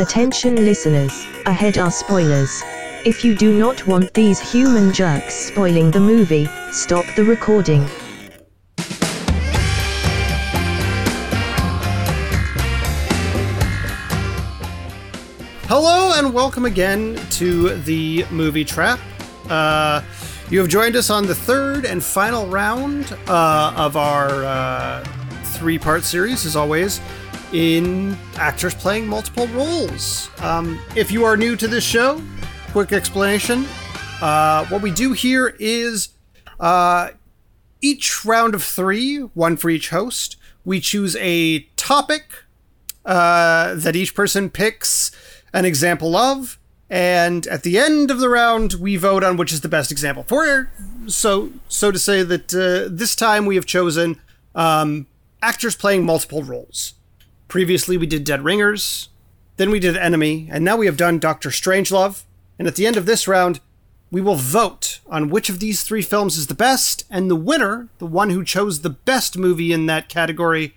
Attention listeners, ahead are spoilers. If you do not want these human jerks spoiling the movie, stop the recording. Hello and welcome again to the Movie Trap. Uh, you have joined us on the third and final round uh, of our uh, three part series, as always, in actors playing multiple roles. Um, if you are new to this show, quick explanation. Uh, what we do here is uh, each round of three, one for each host, we choose a topic uh, that each person picks an example of, and at the end of the round, we vote on which is the best example for. So, so to say that uh, this time we have chosen um, actors playing multiple roles. Previously, we did Dead Ringers, then we did Enemy, and now we have done Doctor Strangelove. And at the end of this round, we will vote on which of these three films is the best, and the winner, the one who chose the best movie in that category,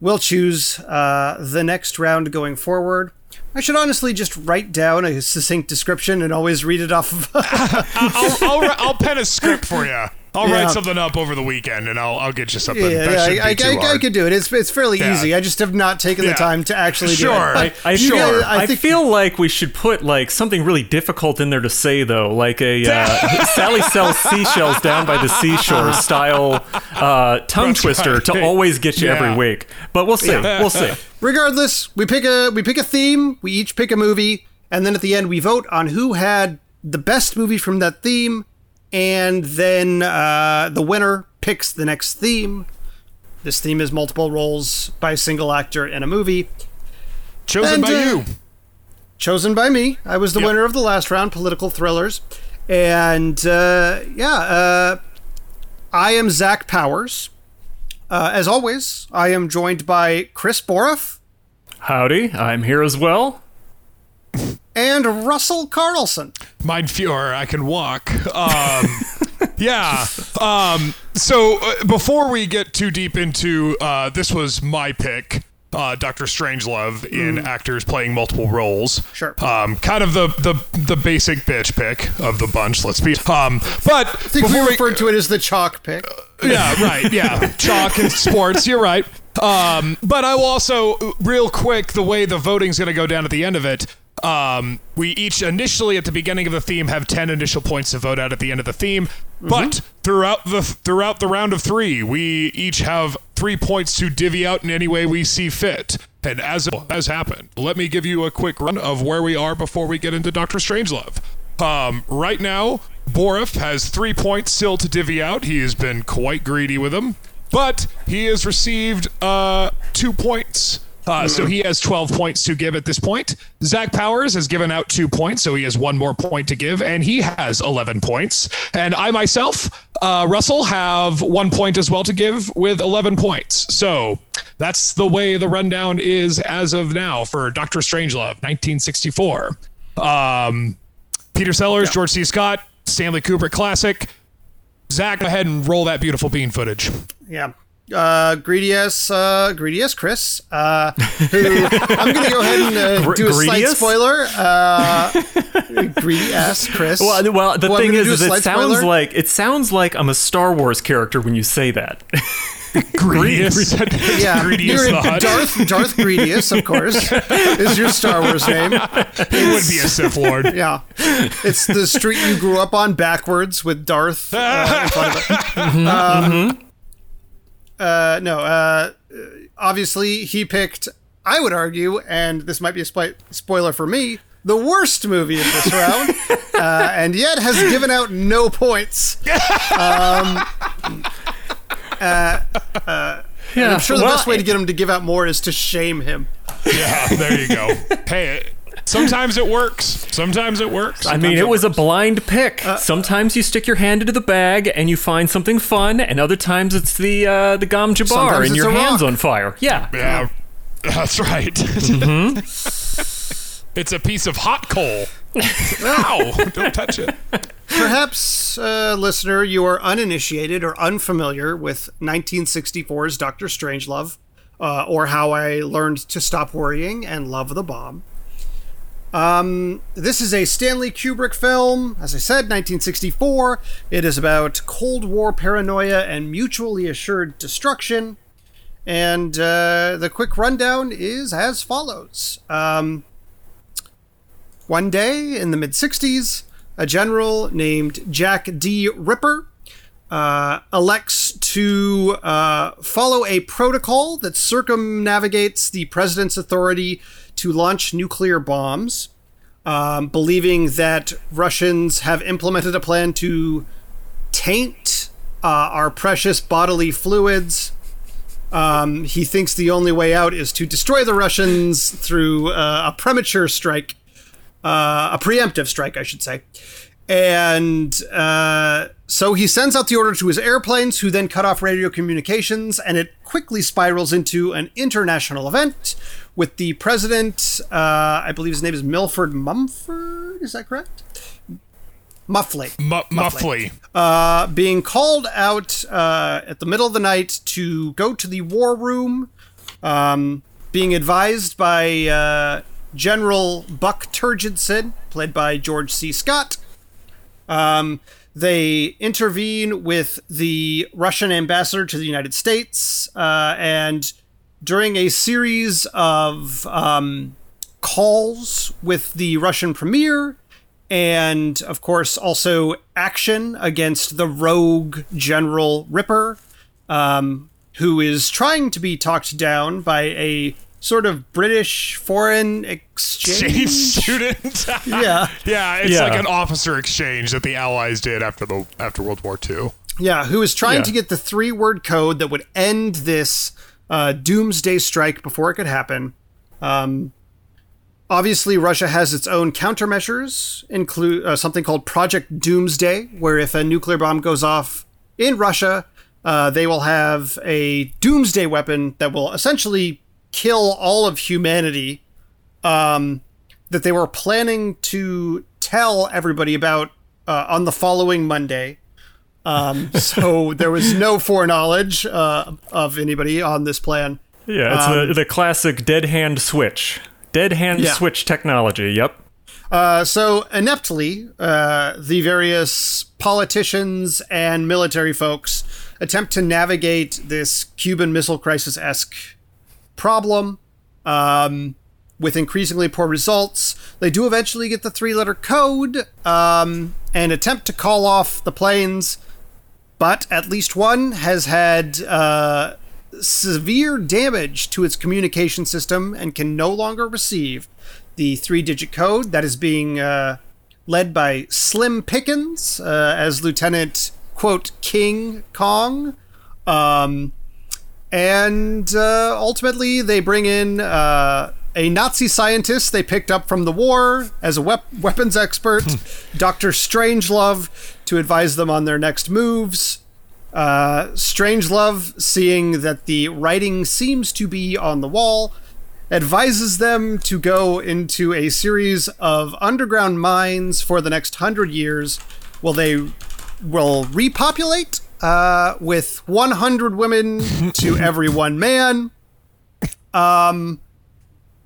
will choose uh, the next round going forward. I should honestly just write down a succinct description and always read it off of. I'll, I'll, I'll pen a script for you. I'll Yeah. write something up over the weekend, and I'll I'll get you something. yeah, that yeah, I, I, I, I could do it. It's it's fairly Yeah. easy. I just have not taken the time to actually do Sure. it. I- I, sure. guys- I, think- feel like we should put like something really difficult in there to say though, like a uh, Sally sells seashells down by the seashore style uh, tongue That's twister right. to always get you Yeah. every week. But we'll see. We'll see. regardless, we pick a we pick a theme, we each pick a movie, and then at the end we vote on who had the best movie from that theme, and then uh, the winner picks the next theme. This theme is multiple roles by a single actor in a movie, Chosen And, by uh, you. chosen by me. I was the Yep. winner of the last round, political thrillers, and uh, yeah, uh, I am Zach Powers. Uh, as always, I am joined by Chris Boroff Howdy, I'm here as well. and Russell Carlsen. Mein Fuhrer, I can walk. Um, yeah. Um, so uh, before we get too deep into uh, this was my pick. Uh, Doctor Strangelove in actors playing multiple roles. Mm. Sure. Um, kind of the, the the basic bitch pick of the bunch. Let's be. Um, but I think we before we, referred to it as the chalk pick. yeah, right. Yeah, chalk and sports. You're right. Um, but I will also, real quick, the way the voting's going to go down at the end of it. Um, we each initially at the beginning of the theme have ten initial points to vote out at the end of the theme, but throughout the throughout the round of three, we each have three points to divvy out in any way we see fit. And as has happened, let me give you a quick run of where we are before we get into Doctor Strangelove. Um, right now, Borif has three points still to divvy out. He has been quite greedy with them, but he has received uh, two points. Uh, so he has 12 points to give at this point. Zach Powers has given out two points, so he has one more point to give, and he has 11 points. And I myself, uh, Russell, have one point as well to give with 11 points. So that's the way the rundown is as of now for Doctor Strangelove, 1964. Um, Peter Sellers, George C. Scott, Stanley Kubrick classic. Zach, go ahead and roll that beautiful bean footage. Yeah. Uh, greedy ass, uh, greedy ass Chris. Uh, who I'm gonna go ahead and uh, Gr- do a slight spoiler. Uh, greedy ass Chris. Well, well the Well, thing is, is it sounds spoiler. like it sounds like I'm a Star Wars character when you say that. Greediest. yeah, Greediest you're thought. Darth Darth Greedius, of course, is your Star Wars name. He would be a Sith Lord. Yeah, it's the street you grew up on backwards with Darth uh, in front of it. Um, uh, no, uh, obviously he picked. I would argue, and this might be a spi- spoiler for me, the worst movie in this round, uh, and yet has given out no points. Um, uh, uh, and I'm sure the well, best way to get him to give out more is to shame him. Yeah, there you go. Hey, sometimes it works. Sometimes it works. I mean, it was a blind pick. Sometimes you stick your hand into the bag and you find something fun, and other times it's the uh, the gom jabbar Sometimes and your hands rock. on fire. Yeah. Yeah, that's right. Mm-hmm. it's a piece of hot coal. Ow! Don't touch it. Perhaps, uh, listener, you are uninitiated or unfamiliar with 1964's Doctor Strangelove, uh, or How I Learned to Stop Worrying and Love the Bomb. Um, this is a Stanley Kubrick film, as I said, 1964. It is about Cold War paranoia and mutually assured destruction. And uh, the quick rundown is as follows. Um, one day in the mid 60s, a general named Jack D. Ripper uh, elects to uh, follow a protocol that circumnavigates the president's authority to launch nuclear bombs, um, believing that Russians have implemented a plan to taint uh, our precious bodily fluids. Um, he thinks the only way out is to destroy the Russians through uh, a premature strike, uh, a preemptive strike, I should say. And uh, so he sends out the order to his airplanes, who then cut off radio communications, and it quickly spirals into an international event with the president, uh, I believe his name is Milford Mumford, is that correct? Muffley. M- Muffley. Uh, being called out uh, at the middle of the night to go to the war room, um, being advised by uh, General Buck Turgidson, played by George C. Scott. Um, they intervene with the Russian ambassador to the United States, uh, and during a series of um, calls with the Russian premier, and of course also action against the rogue General Ripper, um, who is trying to be talked down by a sort of British foreign exchange Exchange student. Yeah. yeah, it's Yeah. like an officer exchange that the Allies did after the after World War II. Yeah, who is trying Yeah. to get the three word code that would end this uh, doomsday strike before it could happen. Um, obviously, Russia has its own countermeasures, include uh, something called Project Doomsday, where if a nuclear bomb goes off in Russia, uh, they will have a doomsday weapon that will essentially kill all of humanity. Um, that they were planning to tell everybody about uh, on the following Monday. Um, so there was no foreknowledge uh, of anybody on this plan. Yeah, it's the, the classic dead hand switch. Dead hand Yeah. switch technology. Yep. Uh, so ineptly, uh, the various politicians and military folks attempt to navigate this Cuban Missile Crisis esque problem um, with increasingly poor results. They do eventually get the three letter code um, and attempt to call off the planes, but at least one has had uh, severe damage to its communication system and can no longer receive the three digit code that is being uh, led by Slim Pickens uh, as Lieutenant, quote, King Kong. Um, and uh, ultimately, they bring in uh, a Nazi scientist they picked up from the war as a wep- weapons expert, Dr. Strangelove, to advise them on their next moves. Uh, Strangelove, seeing that the writing seems to be on the wall, advises them to go into a series of underground mines for the next hundred years, while they will repopulate uh, with 100 women to every one man. Um,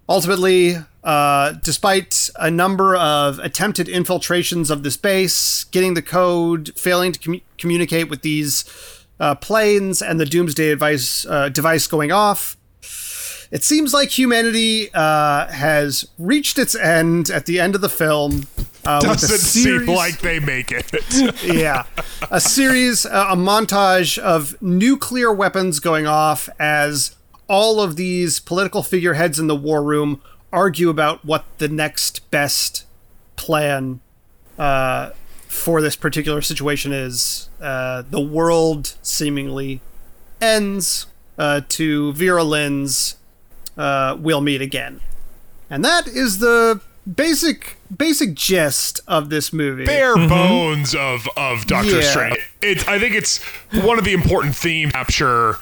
ultimately, uh, despite a number of attempted infiltrations of this base, getting the code, failing to commu- communicate with these uh, planes, and the Doomsday device, uh, device going off, it seems like humanity uh, has reached its end at the end of the film. Uh, Doesn't seem like they make it. yeah, a series, uh, a montage of nuclear weapons going off as all of these political figureheads in the war room argue about what the next best plan uh, for this particular situation is. Uh, the world seemingly ends uh, to Vera Lynn's uh, "We'll Meet Again," and that is the basic basic gist of this movie. bare bones of of Doctor Yeah. Strange. It, I think it's one of the important themes capture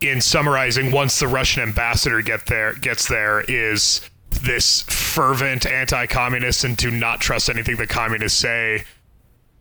in summarizing once the Russian ambassador get there gets there is this fervent anti-communist and to not trust anything the communists say.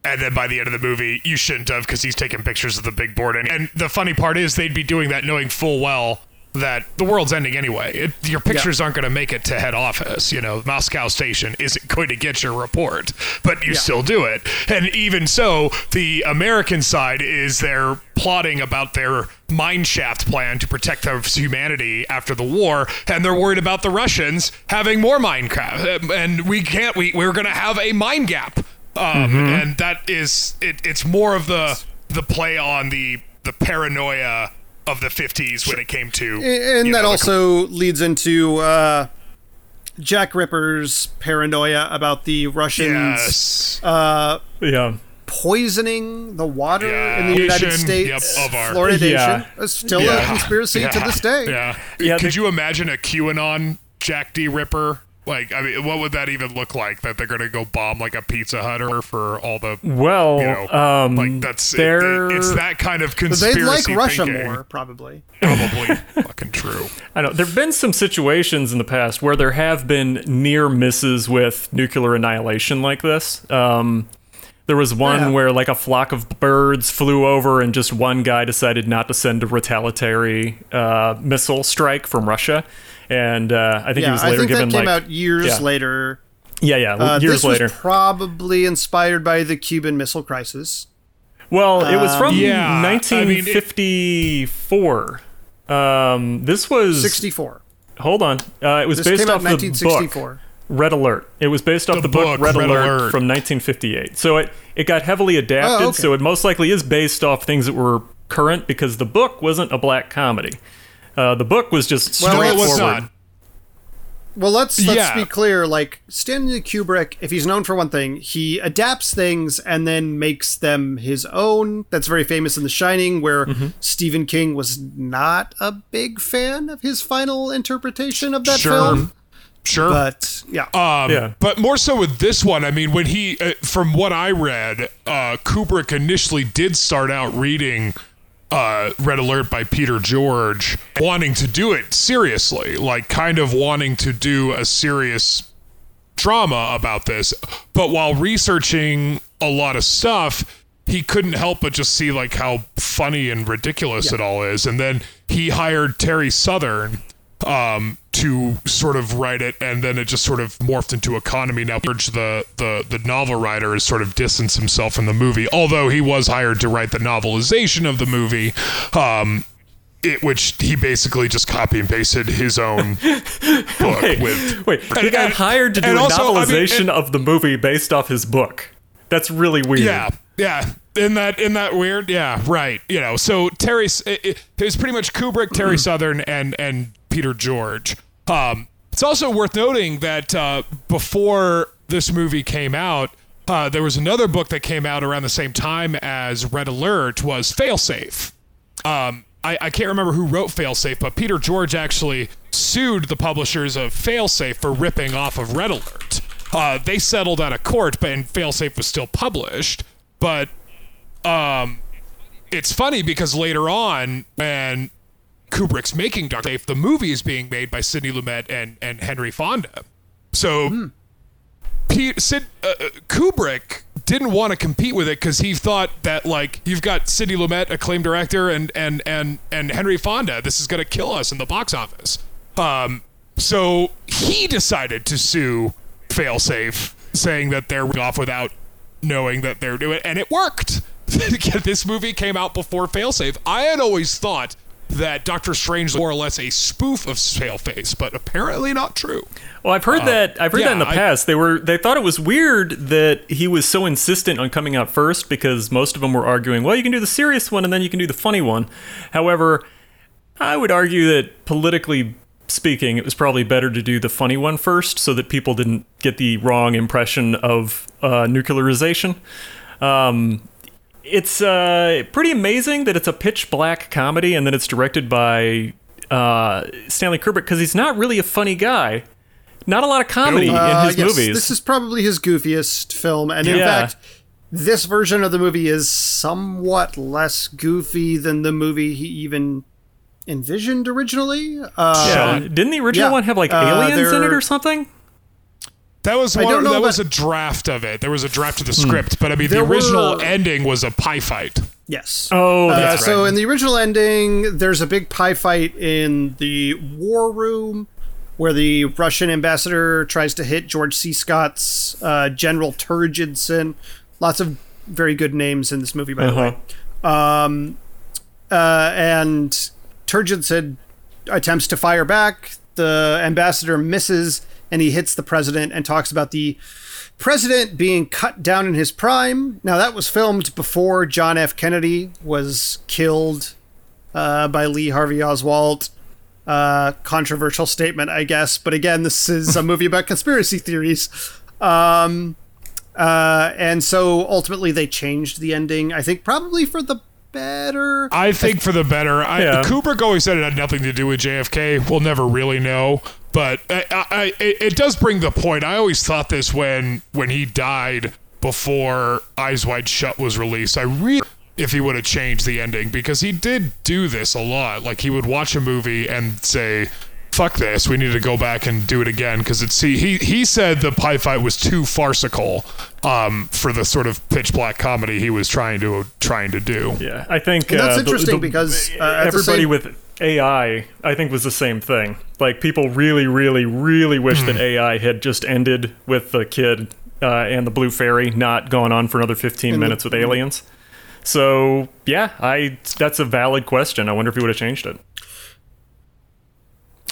And then by the end of the movie, you shouldn't have because he's taking pictures of the big board. And, and the funny part is they'd be doing that knowing full well that the world's ending anyway. It, your pictures aren't going to make it to head office. You know, Moscow station isn't going to get your report, but you still do it. And even so, the American side is they're plotting about their mine shaft plan to protect their humanity after the war, and they're worried about the Russians having more Minecraft. And we can't. We we're going to have a mine gap, um, and that is it. It's more of the the play on the the paranoia of the 50s when it came to and that know, the also leads into uh, Jack Ripper's paranoia about the Russians yes Yeah. poisoning the water Yeah. in the United States. yep, of our- fluoridation Yeah. is still Yeah. a conspiracy to this day. Yeah. Yeah, Could they- you imagine a QAnon Jack D. Ripper? Like, I mean, what would that even look like? That they're going to go bomb like a Pizza Hut or for all the, Well, you know, um, like that's it, there- it's that kind of conspiracy. They'd like Russia thinking. more, probably. Probably fucking true. I know there've been some situations in the past where there have been near misses with nuclear annihilation like this. Um, there was one Yeah. where like a flock of birds flew over and just one guy decided not to send a retaliatory uh, missile strike from Russia, and uh, I think he Yeah, was I later think that given came like out years yeah. later. yeah yeah Uh, years this later. was probably inspired by the Cuban Missile Crisis. Well, it was from Yeah, I mean, it- 1954. um, this was 64. hold on. Uh, it was This based came out off the book Red Alert. It was based off The the, book, book, Red, Red Alert, Alert. from 1958. So it it got heavily adapted. Oh, okay. So it most likely is based off things that were current because the book wasn't a black comedy. Uh, the book was just Well, no, it was straightforward. not. Well, let's let's Yeah. be clear. Like Stanley Kubrick, if he's known for one thing, he adapts things and then makes them his own. That's very famous in The Shining, where Mm-hmm. Stephen King was not a big fan of his final interpretation of that Sure. film. Sure. But yeah, Um, Yeah. But more so with this one, I mean, when he, uh, from what I read, uh, Kubrick initially did start out reading uh, Red Alert by Peter George, wanting to do it seriously, like kind of wanting to do a serious drama about this. But while researching a lot of stuff, he couldn't help but just see like how funny and ridiculous it all is. And then he hired Terry Southern um, to sort of write it, and then it just sort of morphed into economy. Now, the the the novel writer, has sort of distanced himself from the movie, although he was hired to write the novelization of the movie. Um, it, which he basically just copy and pasted his own book Wait, with. wait, he and- got and- hired to do a also, I mean, novelization and- of the movie based off his book. That's really weird. Yeah, yeah. In that, in that weird, yeah, right. You know, so Terry, it, it, it was pretty much Kubrick, Terry Southern, and and Peter George. Um, it's also worth noting that uh, before this movie came out, uh, there was another book that came out around the same time as Red Alert was Failsafe. Um, I, I can't remember who wrote Failsafe, but Peter George actually sued the publishers of Failsafe for ripping off of Red Alert. Uh, they settled out of court, but and Failsafe was still published. But um, it's funny because later on, when Kubrick's making Doctor Safe, the movie is being made by Sidney Lumet and, and Henry Fonda. So Pete, Sid, uh, uh, Kubrick didn't want to compete with it because he thought that like you've got Sidney Lumet, acclaimed director, and and and and Henry Fonda. This is gonna kill us in the box office. Um, so he decided to sue Failsafe, saying that they're off without knowing that they're doing it, and it worked. this movie came out before Failsafe. I had always thought that Doctor Strange more or less a spoof of Failsafe, but apparently not true. Well, I've heard that. I've heard that in the Uh, I- past. They were they thought it was weird that he was so insistent on coming out first because most of them were arguing, well, you can do the serious one and then you can do the funny one. However, I would argue that politically speaking, it was probably better to do the funny one first so that people didn't get the wrong impression of uh, nuclearization. Um, it's uh, pretty amazing that it's a pitch black comedy and then it's directed by uh, Stanley Kubrick because he's not really a funny guy. Not a lot of comedy Uh, in his yes, movies. This is probably his goofiest film, and in Yeah. fact, this version of the movie is somewhat less goofy than the movie he even envisioned originally. Uh, yeah. Didn't the original yeah. one have like Uh, aliens in it or something? That was I one, don't know that was a draft of it. There was a draft of the script, but I mean There the original were- ending was a pie fight. Yes. Oh, Uh, that's so in the original ending, there's a big pie fight in the war room where the Russian ambassador tries to hit George C. Scott's uh, General Turgidson. Lots of very good names in this movie, by the way. Um, uh, and Turgidson attempts to fire back. The ambassador misses, and he hits the president and talks about the president being cut down in his prime. Now, that was filmed before John F. Kennedy was killed uh, by Lee Harvey Oswald. Uh, controversial statement, I guess. But again, this is a movie about conspiracy theories. Um, uh, and so ultimately, they changed the ending. I think probably for the better. I think for the better. I, Yeah. Kubrick always said it had nothing to do with JFK. We'll never really know, but I, I, it, it does bring the point. I always thought this when when he died before Eyes Wide Shut was released. I really if he would have changed the ending because he did do this a lot. Like he would watch a movie and say. Fuck this! We need to go back and do it again because it's he, he he said the pie fight was too farcical um, for the sort of pitch black comedy he was trying to trying to do. Yeah, I think And that's uh, interesting the- because, uh, everybody same- with AI, I think, was the same thing. Like people really, really, really wish Hmm. that AI had just ended with the kid uh, and the blue fairy not going on for another 15 minutes with aliens. So yeah, I that's a valid question. I wonder if he would have changed it.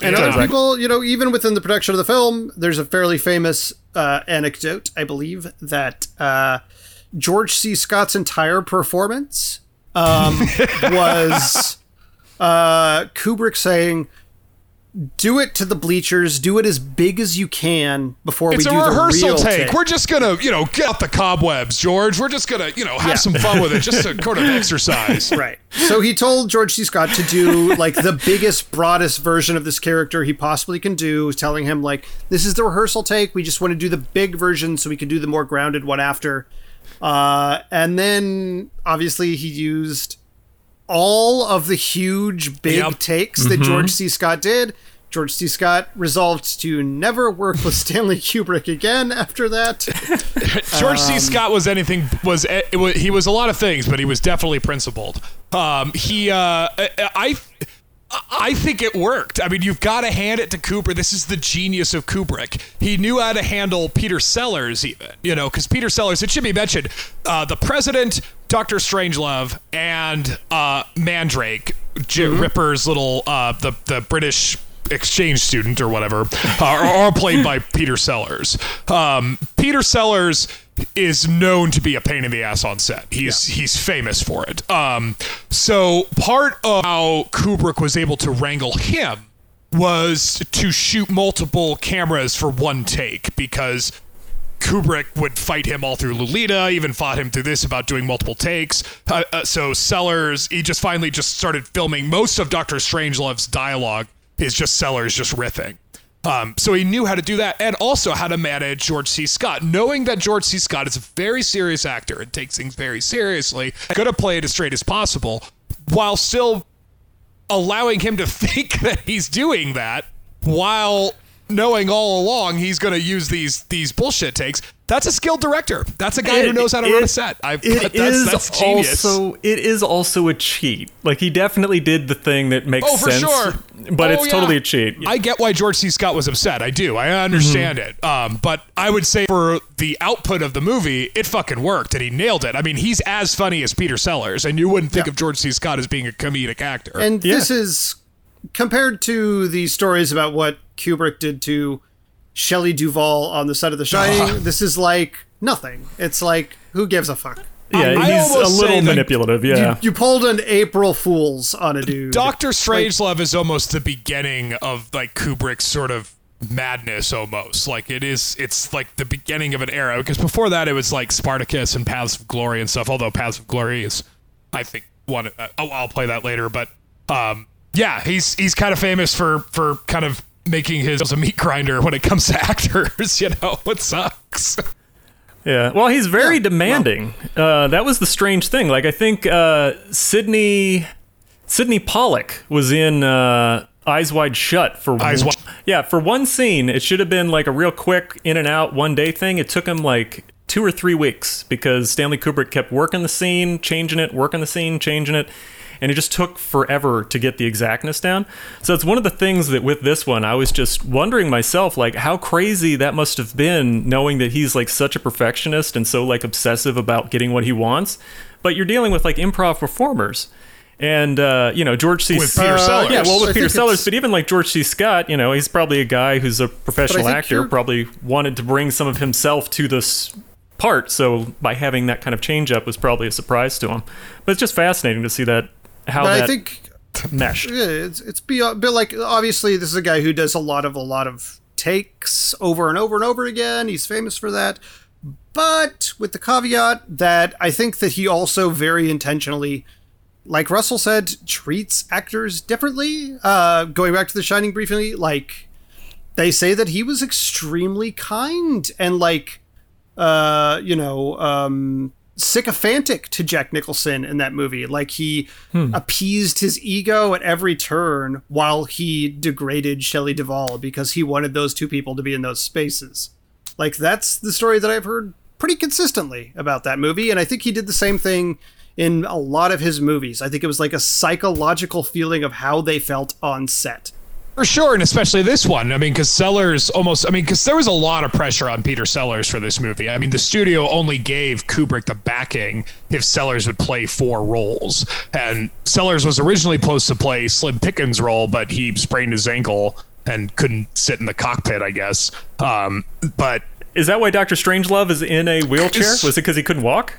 And Yeah, other exactly. people, you know, even within the production of the film, there's a fairly famous uh, anecdote, I believe, that uh, George C. Scott's entire performance um, was uh, Kubrick saying, "Do it to the bleachers, do it as big as you can before It's we do the rehearsal real take. take." We're just gonna, you know, get out the cobwebs, George. We're just gonna, you know, have some fun with it, just to sort of exercise. Right. So he told George C. Scott to do like the biggest, broadest version of this character he possibly can do, telling him like, "This is the rehearsal take. We just want to do the big version so we can do the more grounded one after." Uh, and then obviously he used all of the huge, big Yep. takes that George C. Scott did. George C. Scott resolved to never work with Stanley Kubrick again after that. George Um, C. Scott was anything was it was he was a lot of things, but he was definitely principled. Um, he uh, I. I think it worked. I mean, you've got to hand it to Cooper. This is the genius of Kubrick. He knew how to handle Peter Sellers, even you know, because Peter Sellers. It should be mentioned, uh, the President, Doctor Strangelove, and uh, Mandrake, J- Ripper's little uh, the the British exchange student or whatever, are all played by Peter Sellers. Um, Peter Sellers is known to be a pain in the ass on set. He's he's famous for it. Um, so part of how Kubrick was able to wrangle him was to shoot multiple cameras for one take because Kubrick would fight him all through Lolita, even fought him through this about doing multiple takes. Uh, uh, so Sellers, he just finally just started filming most of Doctor Strangelove's dialogue is just Sellers just riffing. Um, so he knew how to do that and also how to manage George C. Scott, knowing that George C. Scott is a very serious actor and takes things very seriously, gonna play it as straight as possible, while still allowing him to think that he's doing that while knowing all along he's going to use these these bullshit takes. That's a skilled director. That's a guy who knows how to it- run a set. I, It that's, is that's genius. also it is also a cheat. Like he definitely did the thing that makes Oh, for sense. sure. But Oh, it's yeah. totally a cheat. I get why George C. Scott was upset. I do. I understand Mm-hmm. it. Um, but I would say for the output of the movie, it fucking worked and he nailed it. I mean, he's as funny as Peter Sellers, and you wouldn't think Yeah. of George C. Scott as being a comedic actor. And Yeah. this is compared to the stories about what Kubrick did to Shelley Duvall on the set of The Shining. this is like nothing. It's like who gives a fuck? yeah, I he's a little manipulative. Yeah. You, you pulled an April Fools on a dude. Doctor Strangelove is almost the beginning of like Kubrick's sort of madness almost like it is it's like the beginning of an era because before that it was like Spartacus and Paths of Glory and stuff although Paths of Glory is I think one uh, I'll, I'll play that later but um yeah he's he's kind of famous for for kind of making his a meat grinder when it comes to actors you know it sucks Yeah. Well, he's very Yeah, demanding. uh, that was the strange thing. Like I think uh, Sydney Sydney Pollack was in uh, Eyes Wide Shut for Eyes one, Wide- Yeah, for one scene, it should have been like a real quick in and out one day thing. It took him like two or three weeks because Stanley Kubrick kept working the scene, changing it, working the scene, changing it. And it just took forever to get the exactness down. So it's one of the things that with this one, I was just wondering myself, like, how crazy that must have been knowing that he's like such a perfectionist and so like obsessive about getting what he wants. But you're dealing with like improv performers and uh, you know George C. With Peter uh, Sellers. yeah, well, I with Peter Sellers, but even like George C. Scott, you know, he's probably a guy who's a professional actor, you're- probably wanted to bring some of himself to this part. So by having that kind of change up was probably a surprise to him. But it's just fascinating to see that how But I think meshed. it's it's beyond. But like, obviously, this is a guy who does a lot of a lot of takes over and over and over again. He's famous for that. But with the caveat that I think that he also very intentionally, like Russell said, treats actors differently. Uh, going back to The Shining briefly, like they say that he was extremely kind and like uh, you know, um, sycophantic to Jack Nicholson in that movie. Like he hmm. appeased his ego at every turn while he degraded Shelley Duvall because he wanted those two people to be in those spaces. Like that's the story that I've heard pretty consistently about that movie, and I think he did the same thing in a lot of his movies. I think it was like a psychological feeling of how they felt on set. For sure, and especially this one. I mean, because Sellers almost, I mean, because there was a lot of pressure on Peter Sellers for this movie. I mean, the studio only gave Kubrick the backing if Sellers would play four roles. And Sellers was originally supposed to play Slim Pickens' role, but he sprained his ankle and couldn't sit in the cockpit, I guess. Um, but Is that why Doctor Strangelove is in a wheelchair? Was it because he couldn't walk?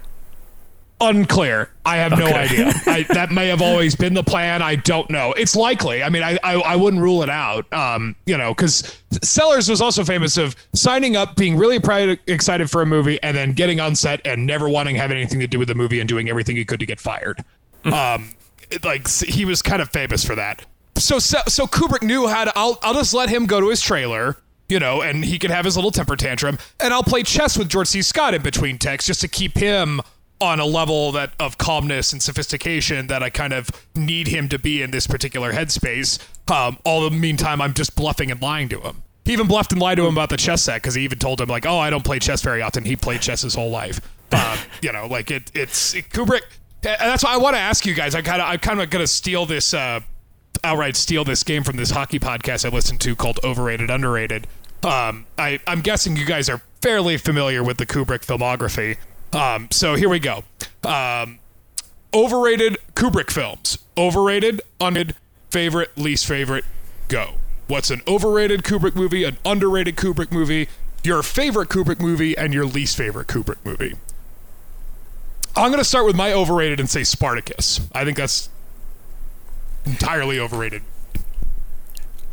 Unclear. I have no idea. I, that may have always been the plan. I don't know. It's likely. I mean, I I, I wouldn't rule it out. Um, you know, because Sellers was also famous of signing up, being really proud, excited for a movie, and then getting on set and never wanting to have anything to do with the movie and doing everything he could to get fired. um, it- like he was kind of famous for that. So so so Kubrick knew how to. I'll I'll just let him go to his trailer. You know, and he could have his little temper tantrum, and I'll play chess with George C. Scott in between texts just to keep him on a level that of calmness and sophistication that I kind of need him to be in this particular headspace. Um, all the meantime, I'm just bluffing and lying to him. He even bluffed and lied to him about the chess set because he even told him like, "Oh, I don't play chess very often." He played chess his whole life. Um, you know, like it, it's it, Kubrick. That's why I want to ask you guys. I kind of, I'm kind of gonna steal this, uh, outright steal this game from this hockey podcast I listened to called Overrated Underrated. Um, I, I'm guessing you guys are fairly familiar with the Kubrick filmography. Um, so here we go. Um, overrated Kubrick films. Overrated, underrated, favorite, least favorite, go. What's an overrated Kubrick movie, an underrated Kubrick movie, your favorite Kubrick movie, and your least favorite Kubrick movie? I'm going to start with my overrated and say Spartacus. I think that's entirely overrated.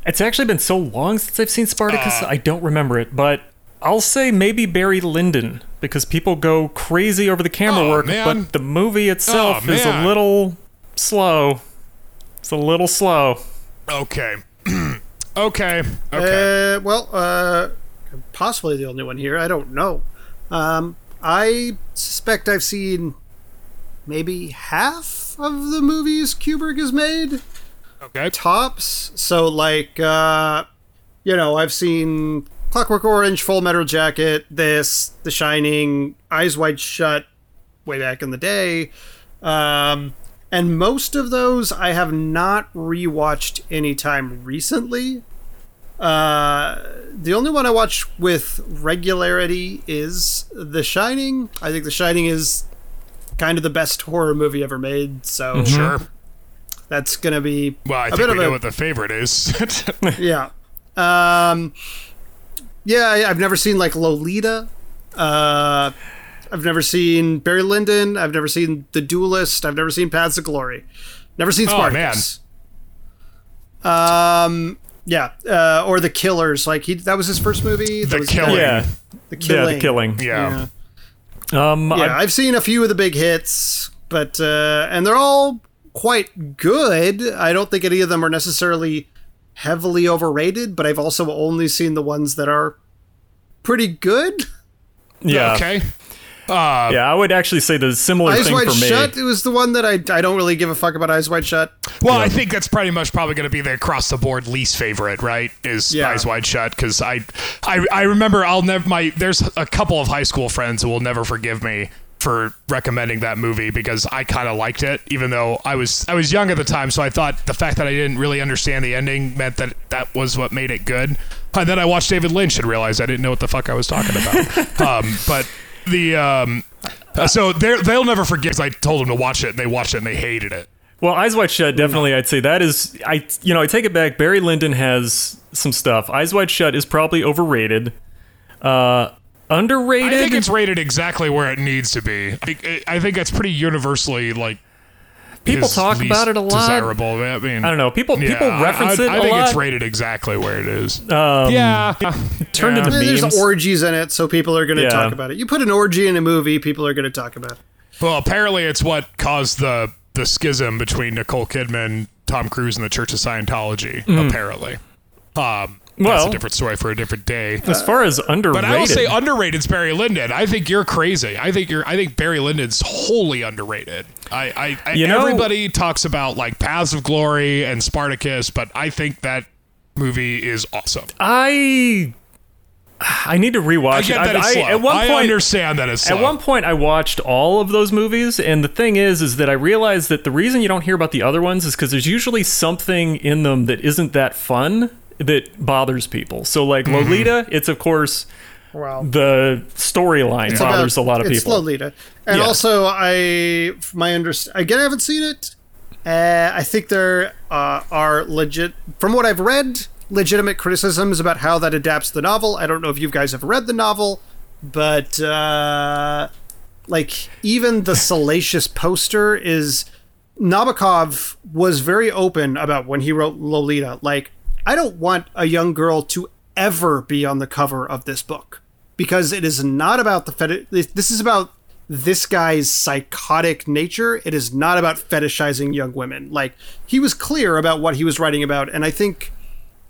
It's actually been so long since I've seen Spartacus, Uh, I don't remember it. But I'll say maybe Barry Lyndon because people go crazy over the camera Oh, work, man. but the movie itself Oh, is a little slow. It's a little slow. Okay. okay. Okay. Uh, well, uh, possibly the only one here. I don't know. Um, I suspect I've seen maybe half of the movies Kubrick has made okay. tops. So, like, uh, you know, I've seen Clockwork Orange, Full Metal Jacket, this, The Shining, Eyes Wide Shut, way back in the day. Um, and most of those I have not rewatched anytime recently. Uh, the only one I watch with regularity is The Shining. I think The Shining is kind of the best horror movie ever made. So Sure. that's gonna be Well, I a think bit we of know a what the favorite is. yeah. Um, yeah, I, I've never seen like Lolita. Uh, I've never seen Barry Lyndon. I've never seen The Duelist. I've never seen Paths of Glory. Never seen Oh, man. Spartacus. Um, yeah, uh, or The Killers. Like he, that was his first movie. That The was Killing. Yeah, The yeah, Killing. the killing. yeah. Um, Yeah, I- I've seen a few of the big hits, but uh, and they're all quite good. I don't think any of them are necessarily heavily overrated, but I've also only seen the ones that are pretty good. yeah. Okay. Uh, yeah, I would actually say the similar Eyes thing Wide for me. Shut. It was the one that I I don't really give a fuck about. Eyes Wide Shut. Well, I think that's pretty much probably going to be the across the board least favorite, right? Is Yeah. Eyes Wide Shut because I, I, I remember I'll never my there's a couple of high school friends who will never forgive me for recommending that movie because I kind of liked it, even though I was I was young at the time, so I thought the fact that I didn't really understand the ending meant that that was what made it good. And then I watched David Lynch and realized I didn't know what the fuck I was talking about. um, but the um, uh, so they they'll never forget. Cause I told them to watch it, and they watched it and they hated it. Well, Eyes Wide Shut, definitely, I'd say that is. I, you know, I take it back. Barry Lyndon has some stuff. Eyes Wide Shut is probably overrated. Uh, underrated. I think it's rated exactly where it needs to be. I think, I think it's pretty universally like People his talk about it a lot. Desirable. I mean, I don't know. People yeah, people reference I, it I think lot. it's rated exactly where it is. Um, yeah, turned Yeah. into memes. There's orgies in it, so people are going to Yeah. talk about it. You put an orgy in a movie, people are going to talk about it. Well, apparently it's what caused the the schism between Nicole Kidman, Tom Cruise, and the Church of Scientology. Apparently, um, that's a different story for a different day. as far as underrated, But I will say underrated is Barry Lyndon. I think you're crazy. I think you're. I think Barry Lyndon's wholly underrated. I, I, I You know- everybody talks about like Paths of Glory and Spartacus, but I think that movie is awesome. I I need to rewatch I get it. that I. I- at one I understand that it's slow. At one point, I watched all of those movies, and the thing is, is that I realized that the reason you don't hear about the other ones is because there's usually something in them that isn't that fun that bothers people. So, like Mm-hmm. Lolita, it's of course Wow. the storyline bothers a lot of it's people. Lolita, and Yeah. also I my underst again I haven't seen it. Uh, I think there uh, are legit from what I've read legitimate criticisms about how that adapts the novel. I don't know if you guys have read the novel, but uh, like even the salacious poster is Nabokov was very open about when he wrote Lolita. Like, I don't want a young girl to ever be on the cover of this book because it is not about the fetish. This is about this guy's psychotic nature. It is not about fetishizing young women. Like, he was clear about what he was writing about, and I think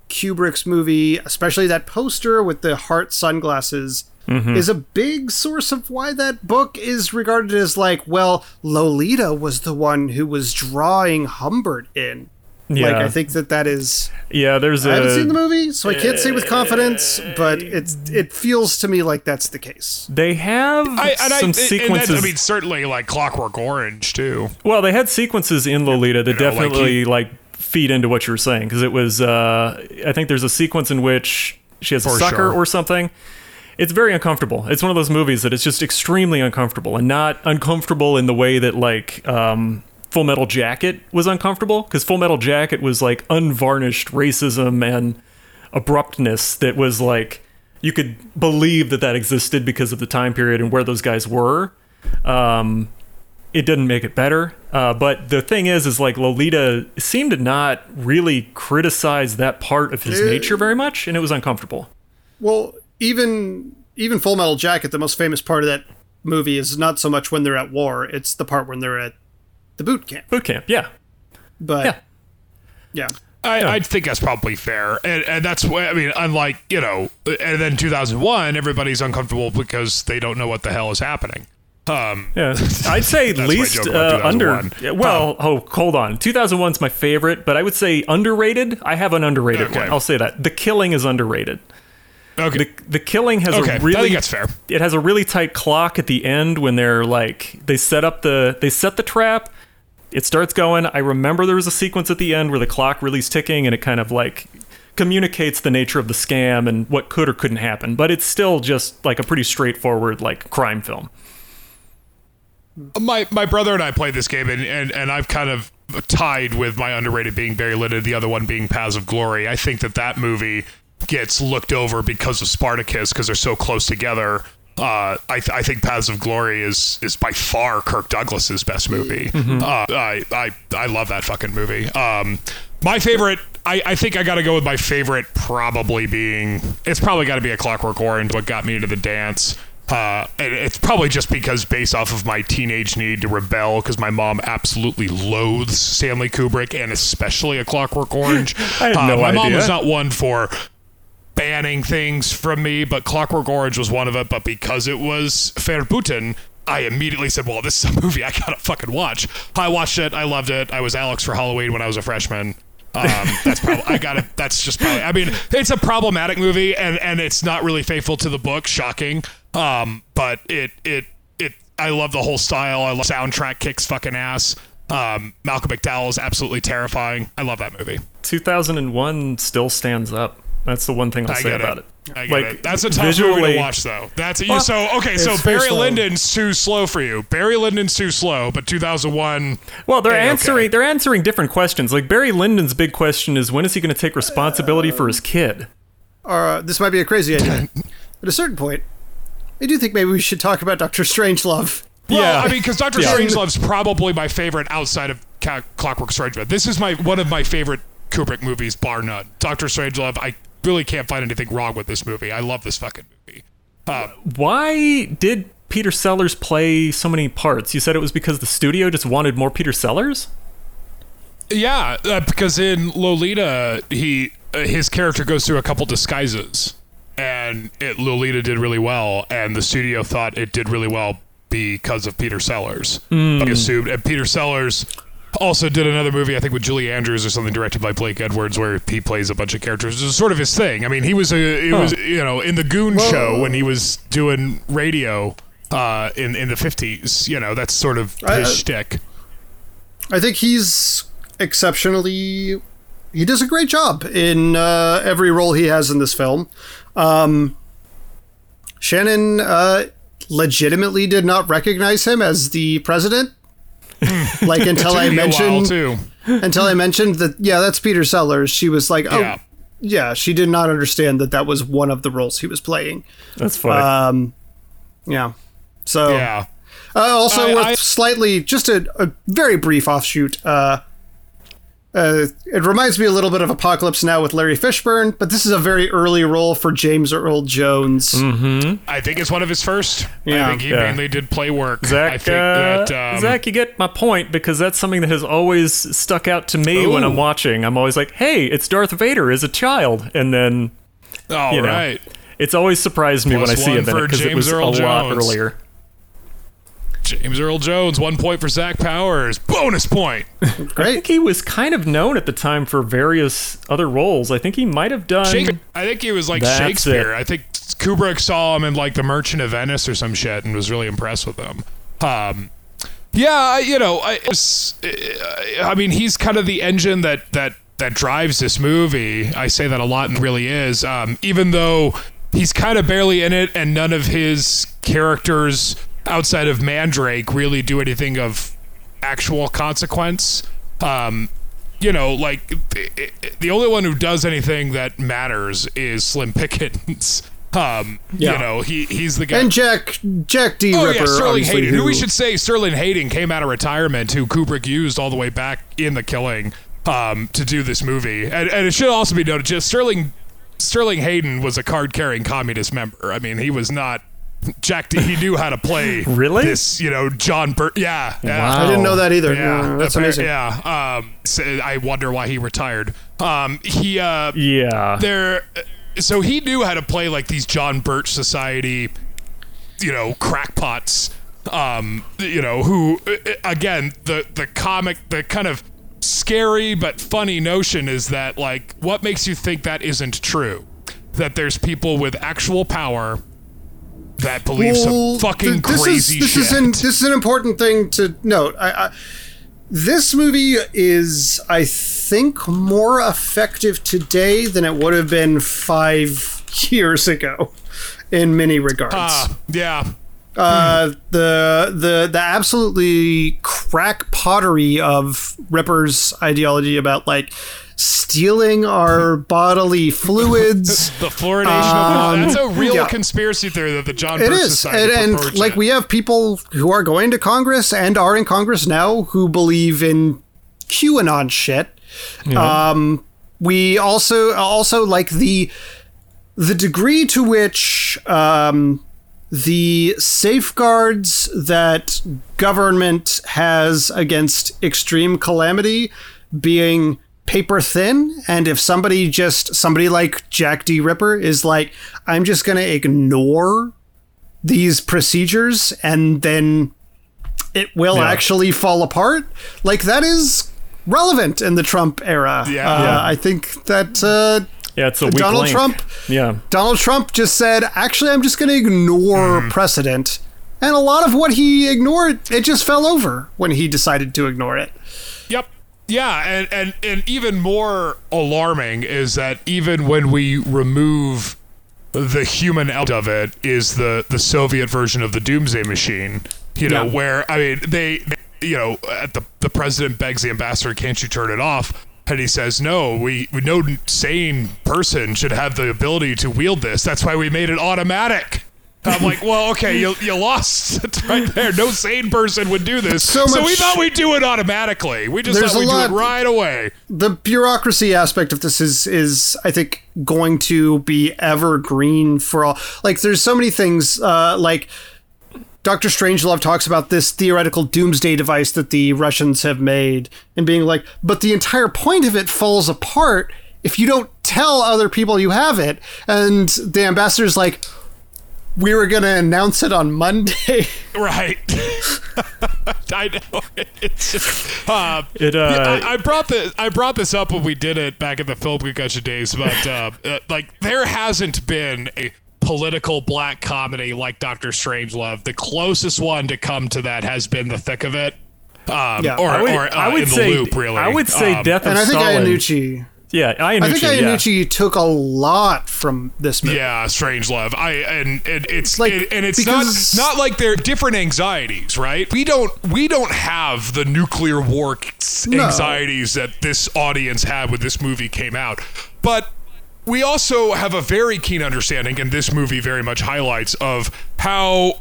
Kubrick's movie, especially that poster with the heart sunglasses, mm-hmm. is a big source of why that book is regarded as like, well, Lolita was the one who was drawing Humbert in. Like, Yeah. I think that that is. yeah, there's a. I haven't seen the movie, so I can't say with confidence, but it's it feels to me like that's the case. They have I, and I, some and sequences. that, I mean, certainly like Clockwork Orange too. Well, they had sequences in Lolita that You know, like definitely like, feed into what you were saying because it was. Uh, I think there's a sequence in which she has a sucker sure. or something. It's very uncomfortable. It's one of those movies that it's just extremely uncomfortable, and not uncomfortable in the way that like um, Full Metal Jacket was uncomfortable because Full Metal Jacket was like unvarnished racism and abruptness that was like you could believe that that existed because of the time period and where those guys were. Um, it didn't make it better. Uh, but the thing is, is like Lolita seemed to not really criticize that part of his Eh. nature very much, and it was uncomfortable. Well, even even Full Metal Jacket, the most famous part of that movie is not so much when they're at war; it's the part when they're at the boot camp. Boot camp, yeah, But yeah. yeah, I, I think that's probably fair, and and that's why I mean, unlike you know, and then 2001, everybody's uncomfortable because they don't know what the hell is happening. Um, Yeah, I'd say That's least uh, under. 2001. yeah, Well, oh, hold on. 2001's my favorite, but I would say underrated. I have an underrated Okay. one. I'll say that. The Killing is underrated. okay, The The Killing has okay, a really I think that's fair. it has a really tight clock at the end when they're like they set up the they set the trap it starts going i remember there was a sequence at the end where the clock really is ticking and it kind of like communicates the nature of the scam and what could or couldn't happen but it's still just like a pretty straightforward like crime film My my brother and I played this game, and, and, and I've kind of tied with my underrated being Barry Lyndon, the other one being Paths of Glory. I think that that movie gets looked over because of Spartacus because they're so close together. Uh, I, th- I think Paths of Glory is is by far Kirk Douglas's best movie. Uh, I, I I love that fucking movie. Um, my favorite, I, I think I got to go with my favorite, probably being it's probably got to be a Clockwork Orange. What got me into the dance. Uh, and it's probably just because based off of my teenage need to rebel because my mom absolutely loathes Stanley Kubrick and especially A Clockwork Orange. I had uh, no my mom was not one for banning things from me, but Clockwork Orange was one of it. But because it was Verboten, I immediately said, "Well, this is a movie I gotta fucking watch." I watched it. I loved it. I was Alex for Halloween when I was a freshman. Um, that's probably I got it. That's just probably. I mean, it's a problematic movie, and and it's not really faithful to the book. Shocking. Um, but it it it. I love the whole style. I love soundtrack. Kicks fucking ass. Um, Malcolm McDowell is absolutely terrifying. I love that movie. 2001 still stands up. That's the one thing I'll I say get about it. it. I get Like, it. That's a tough movie to watch, though. That's you. Well, So okay, so Barry slow. Lyndon's too slow for you. Barry Lyndon's too slow, but 2001. Well, they're answering okay. they're answering different questions. Like Barry Lyndon's big question is when is he going to take responsibility for his kid? Uh, this might be a crazy idea. At a certain point, I do think maybe we should talk about Doctor Strangelove. Well, Yeah. I mean, because Doctor Yeah. Strangelove's probably my favorite outside of Clockwork Orange. This is my one of my favorite Kubrick movies, bar none. Doctor Strangelove. I really can't find anything wrong with this movie. I love this fucking movie. Uh, Why did Peter Sellers play so many parts? You said it was because the studio just wanted more Peter Sellers? Yeah, uh, because in Lolita, he uh, his character goes through a couple disguises, and it Lolita did really well, and the studio thought it did really well because of Peter Sellers. I assumed, and Peter Sellers also did another movie, I think, with Julie Andrews or something, directed by Blake Edwards, where he plays a bunch of characters. It's sort of his thing. I mean, he was a it was you know in the Goon show when he was doing radio uh, in in the fifties. You know, that's sort of his I- shtick. I think he's exceptionally. He does a great job in uh, every role he has in this film. Um, Shannon uh, legitimately did not recognize him as the president. like until I Took me a while, mentioned too. until I mentioned that yeah that's Peter Sellers she was like oh Yeah. yeah, she did not understand that that was one of the roles he was playing That's funny. um yeah so Yeah. uh, also I- worth I- slightly, just a, a very brief offshoot. Uh, uh, it reminds me a little bit of Apocalypse Now with Larry Fishburne, but this is a very early role for James Earl Jones. I think it's one of his first. Yeah. I think he Yeah. mainly did play work. Zach, I think uh, that um, Zach, you get my point because that's something that has always stuck out to me when I'm watching. I'm always like, "Hey, it's Darth Vader as a child," and then all you know, right. it's always surprised me Plus when I see him in it because it was Earl a lot earlier. James Earl Jones, one point for Zach Powers. Bonus point. I think Great. he was kind of known at the time for various other roles. I think he might have done. Shakespeare. I think he was like That's Shakespeare. it. I think Kubrick saw him in like The Merchant of Venice or some shit and was really impressed with him. Um, yeah, I- you know, I, it's, I mean, he's kind of the engine that that that drives this movie. I say that a lot, and really is. Um, even though he's kind of barely in it, and none of his characters outside of Mandrake really do anything of actual consequence. Um, you know, like the, the only one who does anything that matters is Slim Pickens. Um, Yeah. you know, he he's the guy. And Jack Jack D. Oh Ripper, yeah, Sterling Hayden. Who, who we should say Sterling Hayden came out of retirement, who Kubrick used all the way back in The Killing um, to do this movie. And, and it should also be noted, just Sterling Sterling Hayden was a card-carrying communist member. I mean, he was not Jack. D, he knew how to play Really? this. You know, John Birch. Yeah, yeah. I didn't know that either. Yeah, No, that's amazing. Yeah, um, so I wonder why he retired. Um, he uh, Yeah. there so he knew how to play like these John Birch Society, you know, crackpots. Um, you know, who uh, again the the comic the kind of scary but funny notion is that like what makes you think that isn't true? That there's people with actual power that believe Well, some fucking th- this crazy is, this shit. Is an, this is an important thing to note. I, I, this movie is, I think, more effective today than it would have been five years ago, in many regards. Ah, yeah. uh, the the the absolutely crack pottery of Ripper's ideology about like stealing our bodily fluids. The fluoridation of that's a real Um, yeah. conspiracy theory that the John It Birch is, Society and, and like we have people who are going to Congress and are in Congress now who believe in QAnon shit. Um, we also also like the the degree to which um, the safeguards that government has against extreme calamity being paper thin and if somebody just somebody like Jack D Ripper is like I'm just going to ignore these procedures and then it will Yeah. actually fall apart like that is relevant in the Trump era Yeah. Uh, Yeah. I think that uh, Yeah, it's a weak Donald link. Trump Yeah. Donald Trump just said, actually, I'm just going to ignore Mm-hmm. precedent. And a lot of what he ignored, it just fell over when he decided to ignore it. Yeah, and, and and even more alarming is that even when we remove the human element of it is the the Soviet version of the doomsday machine. You know, Yeah. where I mean they, they- you know, at the the president begs the ambassador, "Can't you turn it off?" And he says, "No, we, we no sane person should have the ability to wield this. That's why we made it automatic." I'm like, well, okay, you, you lost right there. No sane person would do this. So So, we thought we'd do it automatically. We just thought we'd lot- do it right away. The bureaucracy aspect of this is, is I think, going to be evergreen for all. Like, there's so many things, uh, like. Dr. Strangelove talks about this theoretical doomsday device that the Russians have made and being like, but the entire point of it falls apart if you don't tell other people you have it. And the ambassador's like, we were going to announce it on Monday. Right. I know. It's just, uh, It, uh, I, I brought the I brought this up when we did it back in the film concussion days, but uh, uh, like there hasn't been a political black comedy like Doctor Strangelove. The closest one to come to that has been The Thick of It. Um, Yeah. or, I would, or uh, I would in say the loop, really. I would say Um, Death of and I think Stalin. Iannucci. Yeah, Iannucci. I think yeah. Iannucci took a lot from this movie. Yeah, Strangelove. I and, and it's Like, it- and it's not not like they're different anxieties, right? We don't we don't have the nuclear war No. anxieties that this audience had when this movie came out, but we also have a very keen understanding, and this movie very much highlights of how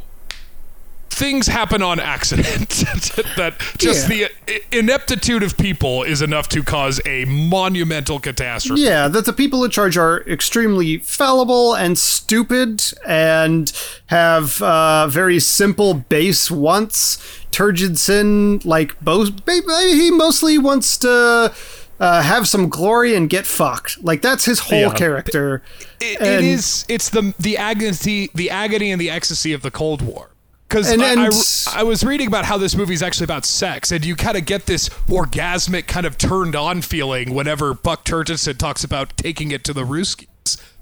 things happen on accident. that just Yeah. the ineptitude of people is enough to cause a monumental catastrophe. Yeah, that the people in charge are extremely fallible and stupid and have uh, very simple base wants. Turgidson, like, both, he mostly wants to uh, have some glory and get fucked. Like, that's his whole Yeah. character. It, And- it is. It's the the agony, the agony and the ecstasy of the Cold War. Because I, I, I was reading about how this movie is actually about sex, and you kind of get this orgasmic kind of turned on feeling whenever Buck Turgidson talks about taking it to the Ruskies.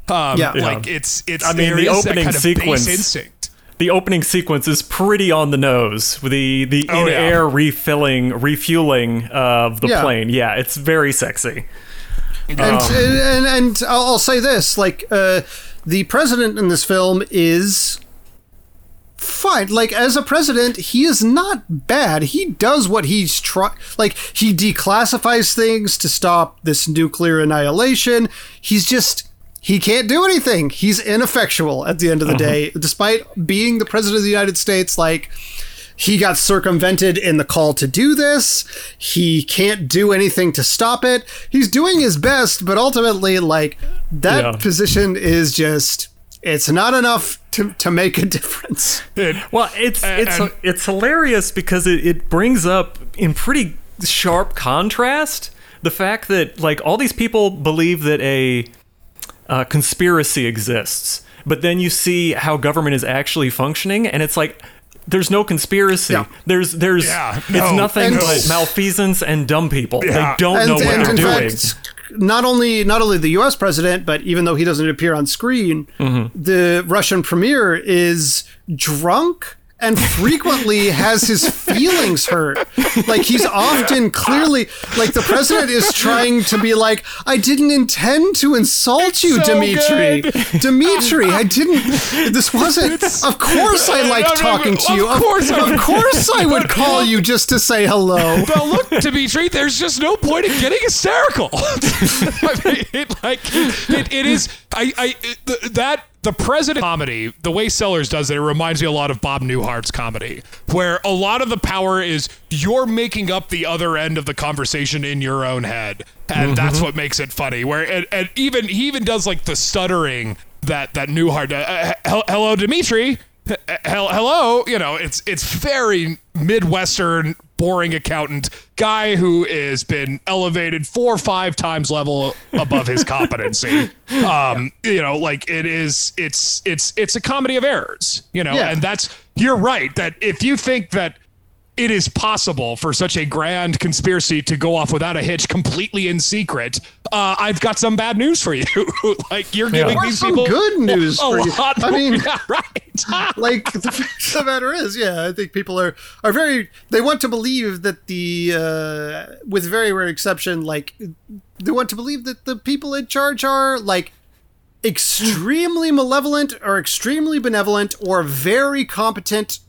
Um, Yeah. like it's it's. I mean, the opening kind of sequence- instinct. the opening sequence is pretty on the nose the the Oh, in yeah. air refilling refueling of the Yeah. plane. Yeah, it's very sexy. And, and, and I'll I'll say this like, uh, the president in this film is fine. Like, as a president, he is not bad. He does what he's trying. Like, he declassifies things to stop this nuclear annihilation. He's just. He can't do anything. He's ineffectual at the end of the uh-huh. day, despite being the president of the United States. Like, he got circumvented in the call to do this. He can't do anything to stop it. He's doing his best, but ultimately, like, that Yeah. position is just. It's not enough to, to make a difference. It- Well, it's And- it's and- it's hilarious because it, it brings up in pretty sharp contrast the fact that like all these people believe that a uh, conspiracy exists, but then you see how government is actually functioning, and it's like there's no conspiracy. Yeah. There's there's Yeah, it's nothing and- but malfeasance and dumb people. Yeah. They don't and, know what and they're doing. fact, not only not only the U.S. president, but even though he doesn't appear on screen, mm-hmm. the Russian premier is drunk and frequently has his feelings hurt. Like he's often clearly like the president is trying to be like, I didn't intend to insult you, so Dimitri. good. Dimitri, I didn't. This wasn't. Of course, I like talking to you. of course I of course, I would call you just to say hello. Well, look, Dimitri, there's just no point in getting hysterical. I mean, it, like, it, it is. I, I, it, that the president comedy, the way Sellers does it, it reminds me a lot of Bob Newhart's comedy, where a lot of the power is you're making up the other end of the conversation in your own head, and that's what makes it funny. Where and, and even he even does like the stuttering that that Newhart. Uh, uh, hel- hello, Dimitri. H- hel- hello you know it's it's very midwestern boring accountant guy who has been elevated four or five times level above his competency. Um, you know, like it is, it's it's it's a comedy of errors. You know, Yeah. and that's you're right that if you think that it is possible for such a grand conspiracy to go off without a hitch completely in secret. Uh, I've got some bad news for you. like you're giving Or these some people good news a for you. lot I mean- yeah, right. like the fact of the matter is, yeah, I think people are are very they want to believe that the uh, with very rare exception, like they want to believe that the people in charge are like extremely malevolent or extremely benevolent or very competent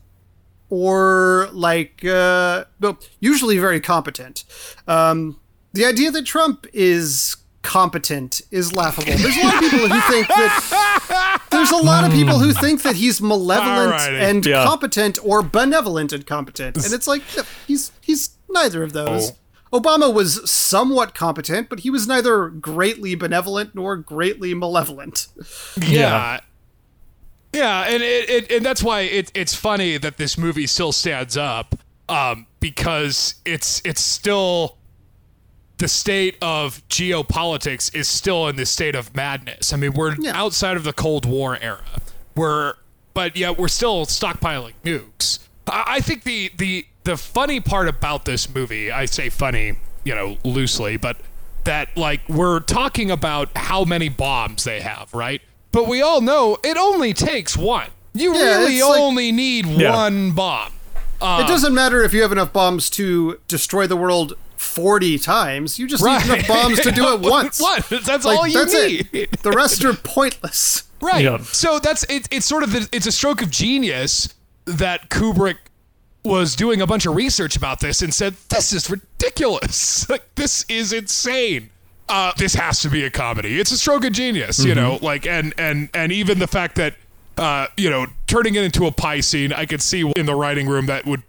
or like uh well, usually very competent. Um the idea that Trump is competent is laughable. There's a lot of people who think that there's a lot of people who think that he's malevolent Alrighty. and Yeah. competent or benevolent and competent. And it's like he's he's neither of those. Obama was somewhat competent, but he was neither greatly benevolent nor greatly malevolent. Yeah. Yeah, and it, it and that's why it, it's funny that this movie still stands up, um, because it's it's still the state of geopolitics is still in this state of madness. I mean, we're Yeah. outside of the Cold War era. We're but yet we're still stockpiling nukes. I, I think the the the funny part about this movie, I say funny, you know, loosely, but that like we're talking about how many bombs they have, right? But we all know it only takes one. You Yeah, really it's like- only need Yeah. one bomb. it um, doesn't matter if you have enough bombs to destroy the world 40 times. You just Right. need enough bombs to do it once. One. That's Like, all you that's need. it. The rest are pointless. Right. Yeah. So that's it, it's sort of the, it's a stroke of genius that Kubrick was doing a bunch of research about this and said this is ridiculous. Like this is insane. Uh, this has to be a comedy. It's a stroke of genius, you know. Like and and and even the fact that uh, you know turning it into a pie scene, I could see in the writing room that would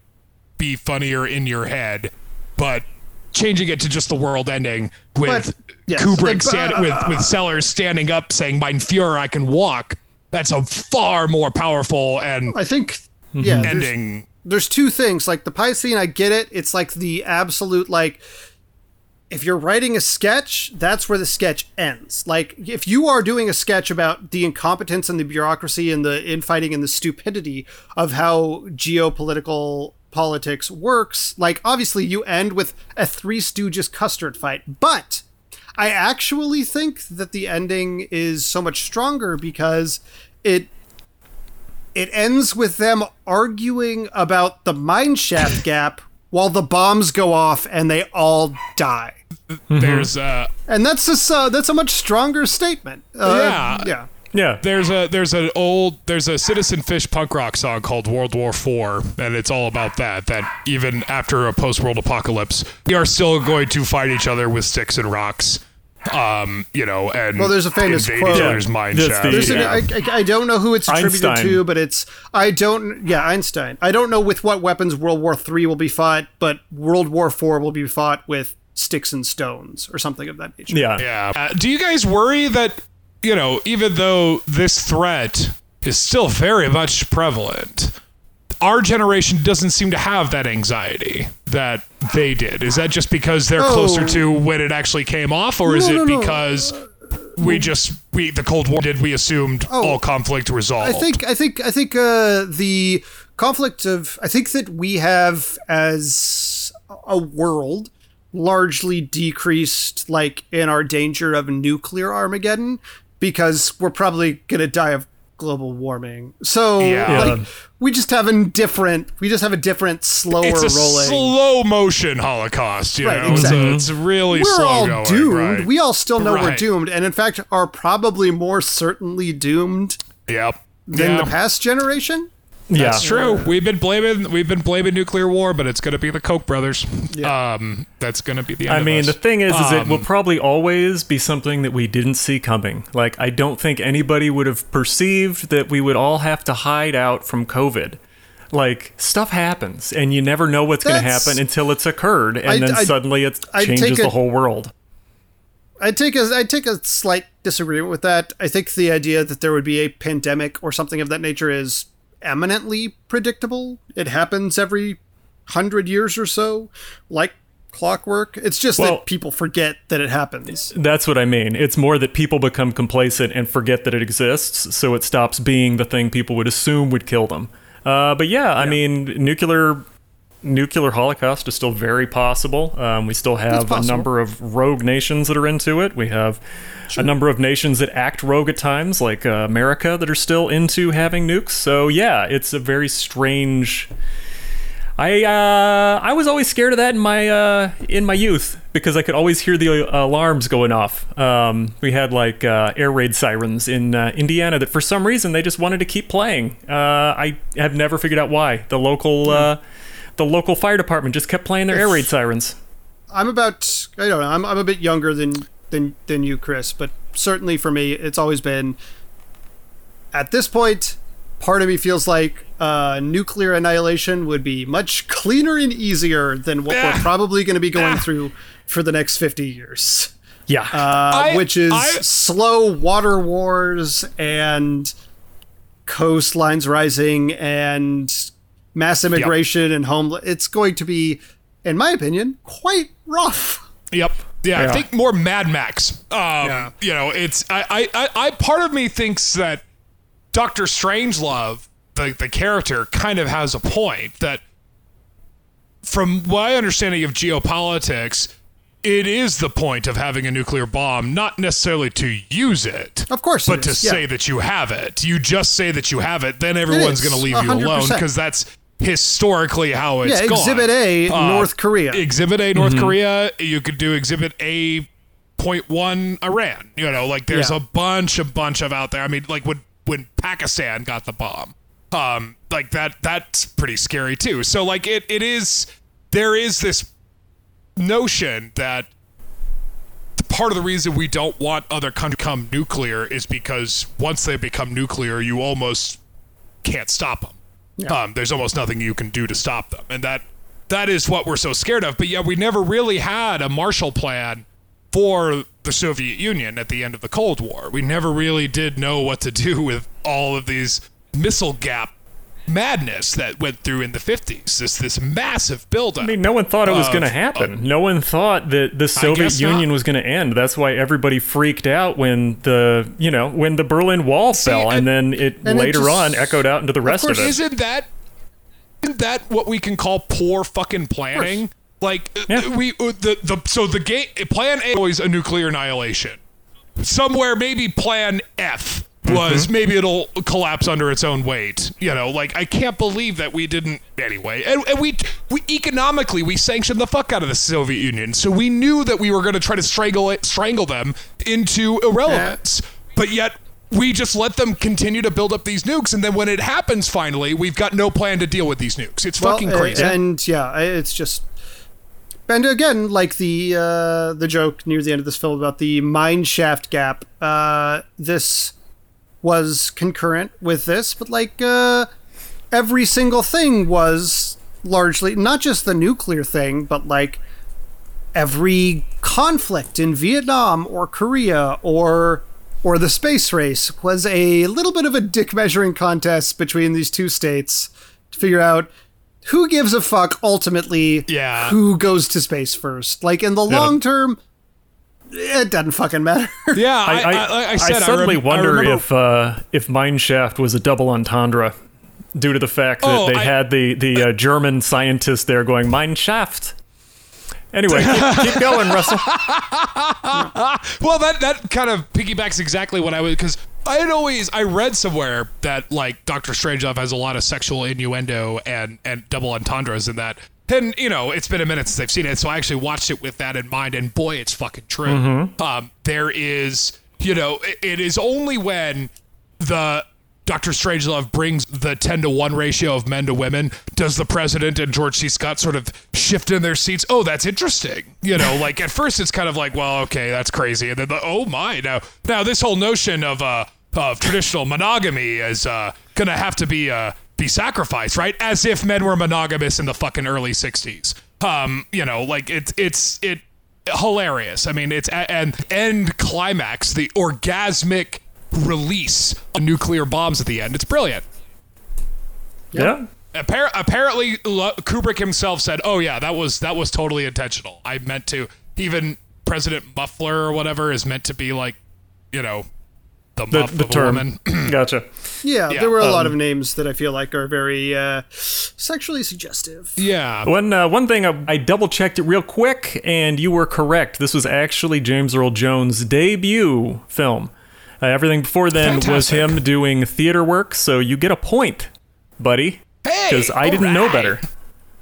be funnier in your head, but changing it to just the world ending with But, yes, Kubrick but, stand, with with Sellers standing up saying "Mein Führer, I can walk." That's a far more powerful and I think, yeah, there's, ending. there's two things. Like the pie scene, I get it. It's like the absolute, like, if you're writing a sketch, that's where the sketch ends. Like, if you are doing a sketch about the incompetence and the bureaucracy and the infighting and the stupidity of how geopolitical politics works, like, obviously you end with a Three Stooges custard fight. But I actually think that the ending is so much stronger because it it ends with them arguing about the mineshaft gap while the bombs go off and they all die. There's uh And that's just, uh, that's a much stronger statement. Uh, Yeah. yeah. Yeah. there's a there's an old there's a Citizen Fish punk rock song called World War IV, and it's all about that. That even after a post world apocalypse, we are still going to fight each other with sticks and rocks. Um, you know, and Well, there's a famous quote. each other's Yeah, mine that's the- There's yeah. an, I, I, I don't know who it's attributed Einstein. to, but it's I don't. Yeah, Einstein. I don't know with what weapons World War Three will be fought, but World War Four will be fought with sticks and stones or something of that nature. Yeah. Yeah. Uh, do you guys worry that, you know, even though this threat is still very much prevalent, our generation doesn't seem to have that anxiety that they did? Is that just because they're Oh. closer to when it actually came off, or is it no, no. because we just we the Cold War did we assumed all conflict resolved? Oh. I think I think I think uh, the conflict of I think that we have as a world largely decreased like in our danger of nuclear Armageddon because we're probably gonna die of global warming. So Yeah. like, we just have a different we just have a different slower it's a rolling. slow motion Holocaust, you Right, know. exactly. It's, a, it's really we're slow all going. doomed. right. We all still know we're doomed, and in fact are probably more certainly doomed Yep. than Yeah. the past generation. Yeah. That's true. We've been blaming we've been blaming nuclear war, but it's going to be the Koch brothers. Yeah. Um, that's going to be the end I of mean, us. the thing is, is it Um, will probably always be something that we didn't see coming. Like, I don't think anybody would have perceived that we would all have to hide out from COVID. Like, stuff happens, and you never know what's going to happen until it's occurred, and I- then I- suddenly it I changes take the a- whole world. I take a I take a slight disagreement with that. I think the idea that there would be a pandemic or something of that nature is eminently predictable. It happens every hundred years or so, like clockwork. It's just Well- that people forget that it happens. That's what I mean. It's more that people become complacent and forget that it exists, so it stops being the thing people would assume would kill them. Uh, but yeah, I mean, nuclear nuclear holocaust is still very possible. Um, we still have a number of rogue nations that are into it. We have a number of nations that act rogue at times, like uh, America, that are still into having nukes. So yeah, it's a very strange. I uh, I was always scared of that in my uh, in my youth because I could always hear the uh, alarms going off. Um, we had like uh, air raid sirens in uh, Indiana that for some reason they just wanted to keep playing. Uh, I have never figured out why. The local uh, the local fire department just kept playing their air raid sirens. I'm about I don't know. I'm I'm a bit younger than than than you, Chris, but certainly for me, it's always been. At this point, part of me feels like uh, nuclear annihilation would be much cleaner and easier than what Ah. we're probably going to be going through for the next 50 years. Yeah. Uh, I- which is I- slow water wars and coastlines rising and mass immigration and home. It's going to be, in my opinion, quite rough. Yep. Yeah, I think more Mad Max. Um, Yeah. You know, it's I, I, I, I part of me thinks that Doctor Strangelove, the the character, kind of has a point that, from my understanding of geopolitics, it is the point of having a nuclear bomb, not necessarily to use it. Of course it but to is, yeah. say that you have it. You just say that you have it, then everyone's going to leave you alone because that's historically how it's Yeah, gone. Exhibit A, Uh, North Korea. Exhibit A, North Korea. You could do Exhibit A, point one, Iran. You know, like there's Yeah. a bunch, a bunch of out there. I mean, like when when Pakistan got the bomb, um, like that. That's pretty scary too. So like it, it is. There is this notion that part of the reason we don't want other countries to become nuclear is because once they become nuclear, you almost can't stop them. Um, there's almost nothing you can do to stop them, and that that is what we're so scared of. But yeah, we never really had a Marshall Plan for the Soviet Union at the end of the Cold War. We never really did know what to do with all of these missile gap madness that went through in the 50s. This this massive buildup. I mean, no one thought it was going to happen. no one thought that the Soviet guess not. Union was going to end. That's why everybody freaked out when the you know when the Berlin Wall fell, and, and- then it and it later just- on echoed out into the rest of, course, it. Isn't that isn't that what we can call poor fucking planning? Like uh, Yeah. we uh, the the so the game plan A was a nuclear annihilation. Somewhere maybe plan F was Mm-hmm. maybe it'll collapse under its own weight. You know, like I can't believe that we didn't anyway. And, and we we economically we sanctioned the fuck out of the Soviet Union, so we knew that we were going to try to strangle it, strangle them into irrelevance. But yet we just let them continue to build up these nukes, and then when it happens, finally, we've got no plan to deal with these nukes. It's fucking Well, uh, crazy. And yeah, it's just. And again, like the uh, the joke near the end of this film about the mine shaft gap, uh, this was concurrent with this, but like uh, every single thing was largely not just the nuclear thing, but like every conflict in Vietnam or Korea or or the space race was a little bit of a dick measuring contest between these two states to figure out who gives a fuck ultimately Yeah. who goes to space first. Like in the long term, it doesn't fucking matter. yeah, I, I, I, I, I, said, suddenly rem- I wonder remember- if uh, if Mineshaft was a double entendre due to the fact that Oh, they I- had the the uh, German scientist there going Mineshaft. Anyway, keep, keep going, Russell. Well, that that kind of piggybacks exactly what I was because I had always I read somewhere that like Doctor Strangelove has a lot of sexual innuendo and and double entendres in that. And you know, it's been a minute since I've seen it, so I actually watched it with that in mind. And boy, it's fucking true. Um, there is, you know, it, it is only when the Doctor Strangelove brings the 10 to 1 ratio of men to women, does the president and George C. Scott sort of shift in their seats? Oh, that's interesting. You know, like at first it's kind of like, well, okay, that's crazy. And then, the, oh my, now, now this whole notion of, uh, of traditional monogamy is uh, going to have to be uh, be sacrificed, right? As if men were monogamous in the fucking early 60s. Um, you know, like it's it's it hilarious. I mean, it's a- and end climax, the orgasmic release of nuclear bombs at the end. It's brilliant. Yeah. Appar- apparently, Kubrick himself said, "Oh yeah, that was that was totally intentional. I meant to." Even President Muffley or whatever is meant to be like, you know, the, The, muff the of a term. woman. gotcha. Yeah, Yeah, there were a lot um, of names that I feel like are very uh, sexually suggestive. yeah. One uh, one thing I, I double checked it real quick, and you were correct. This was actually James Earl Jones' debut film. Uh, everything before then was him doing theater work, so you get a point, buddy. Hey, because I didn't know better.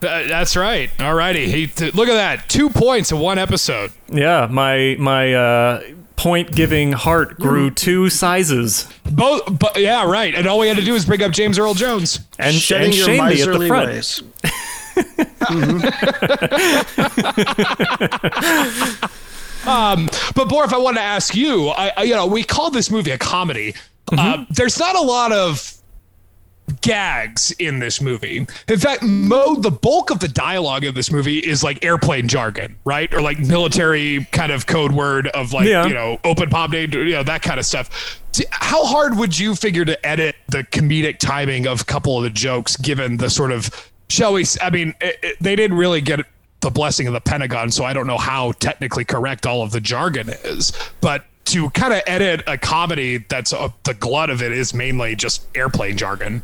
Uh, that's right. Alrighty. He th- look at that. Two points in one episode. Yeah, my my uh, point giving heart grew two sizes Both, but yeah, right. And all we had to do was bring up James Earl Jones. and, Shedding and your shame me at the miserly front. ways. But Borf, I wanted to ask you. I, I you know, we call this movie a comedy. Mm-hmm. Uh, there's not a lot of gags in this movie. In fact, mo the bulk of the dialogue in this movie is like airplane jargon, right? Or like military kind of code word of like Yeah. you know open palm day, you know that kind of stuff. How hard would you figure to edit the comedic timing of a couple of the jokes, given the sort of shall we? I mean, it, it- they didn't really get the blessing of the Pentagon, so I don't know how technically correct all of the jargon is, but. To kind of edit a comedy that's uh, the glut of it is mainly just airplane jargon.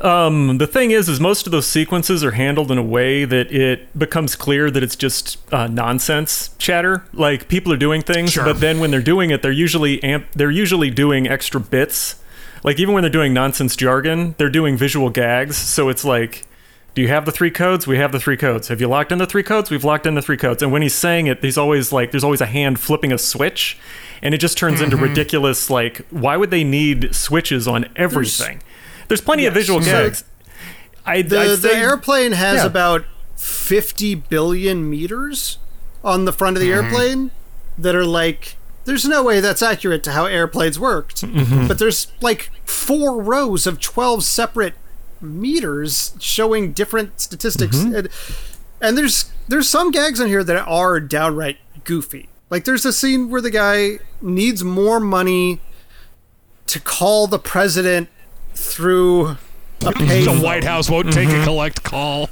Um, the thing is, is most of those sequences are handled in a way that it becomes clear that it's just uh, nonsense chatter. Like people are doing things, Sure. but then when they're doing it, they're usually amp- they're usually doing extra bits. Like even when they're doing nonsense jargon, they're doing visual gags. So it's like, do you have the three codes? We have the three codes. Have you locked in the three codes? We've locked in the three codes. And when he's saying it, he's always like, there's always a hand flipping a switch, and it just turns into ridiculous. Like, why would they need switches on everything? There's, plenty of Yes. visual So- gags. I, The, I'd the airplane has yeah. about 50 billion meters on the front of the Mm-hmm. airplane that are like there's no way that's accurate to how airplanes worked Mm-hmm. but there's like four rows of 12 separate meters showing different statistics Mm-hmm. and, and there's there's some gags in here that are downright goofy like there's a scene where the guy needs more money to call the president through a The payphone. White House won't take a mm-hmm. collect call.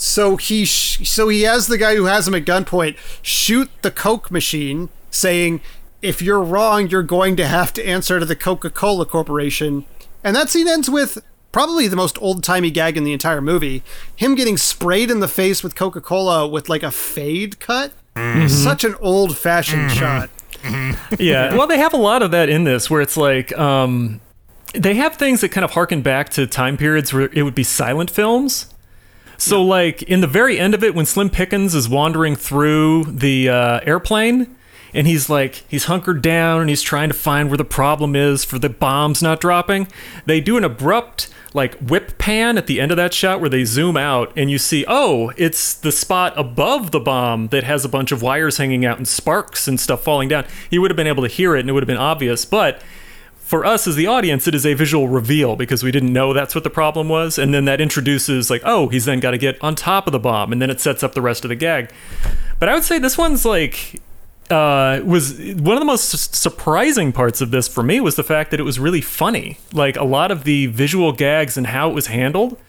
So he sh- so he has the guy who has him at gunpoint shoot the Coke machine, saying, "If you're wrong, you're going to have to answer to the Coca-Cola Corporation." And that scene ends with probably the most old-timey gag in the entire movie: him getting sprayed in the face with Coca-Cola with like a fade cut. Mm-hmm. Such an old-fashioned mm-hmm. shot. yeah. Well, they have a lot of that in this, where it's like, um, they have things that kind of harken back to time periods where it would be silent films. So, like in the very end of it, when Slim Pickens is wandering through the uh, airplane, and he's like he's hunkered down and he's trying to find where the problem is for the bombs not dropping. They do an abrupt like whip pan at the end of that shot where they zoom out and you see oh it's the spot above the bomb that has a bunch of wires hanging out and sparks and stuff falling down. He would have been able to hear it and it would have been obvious, but for us as the audience, it is a visual reveal because we didn't know that's what the problem was. And then that introduces, like, oh, he's then got to get on top of the bomb. And then it sets up the rest of the gag. But I would say this one's like, uh, was one of the most surprising parts of this for me was the fact that it was really funny. Like, a lot of the visual gags and how it was handled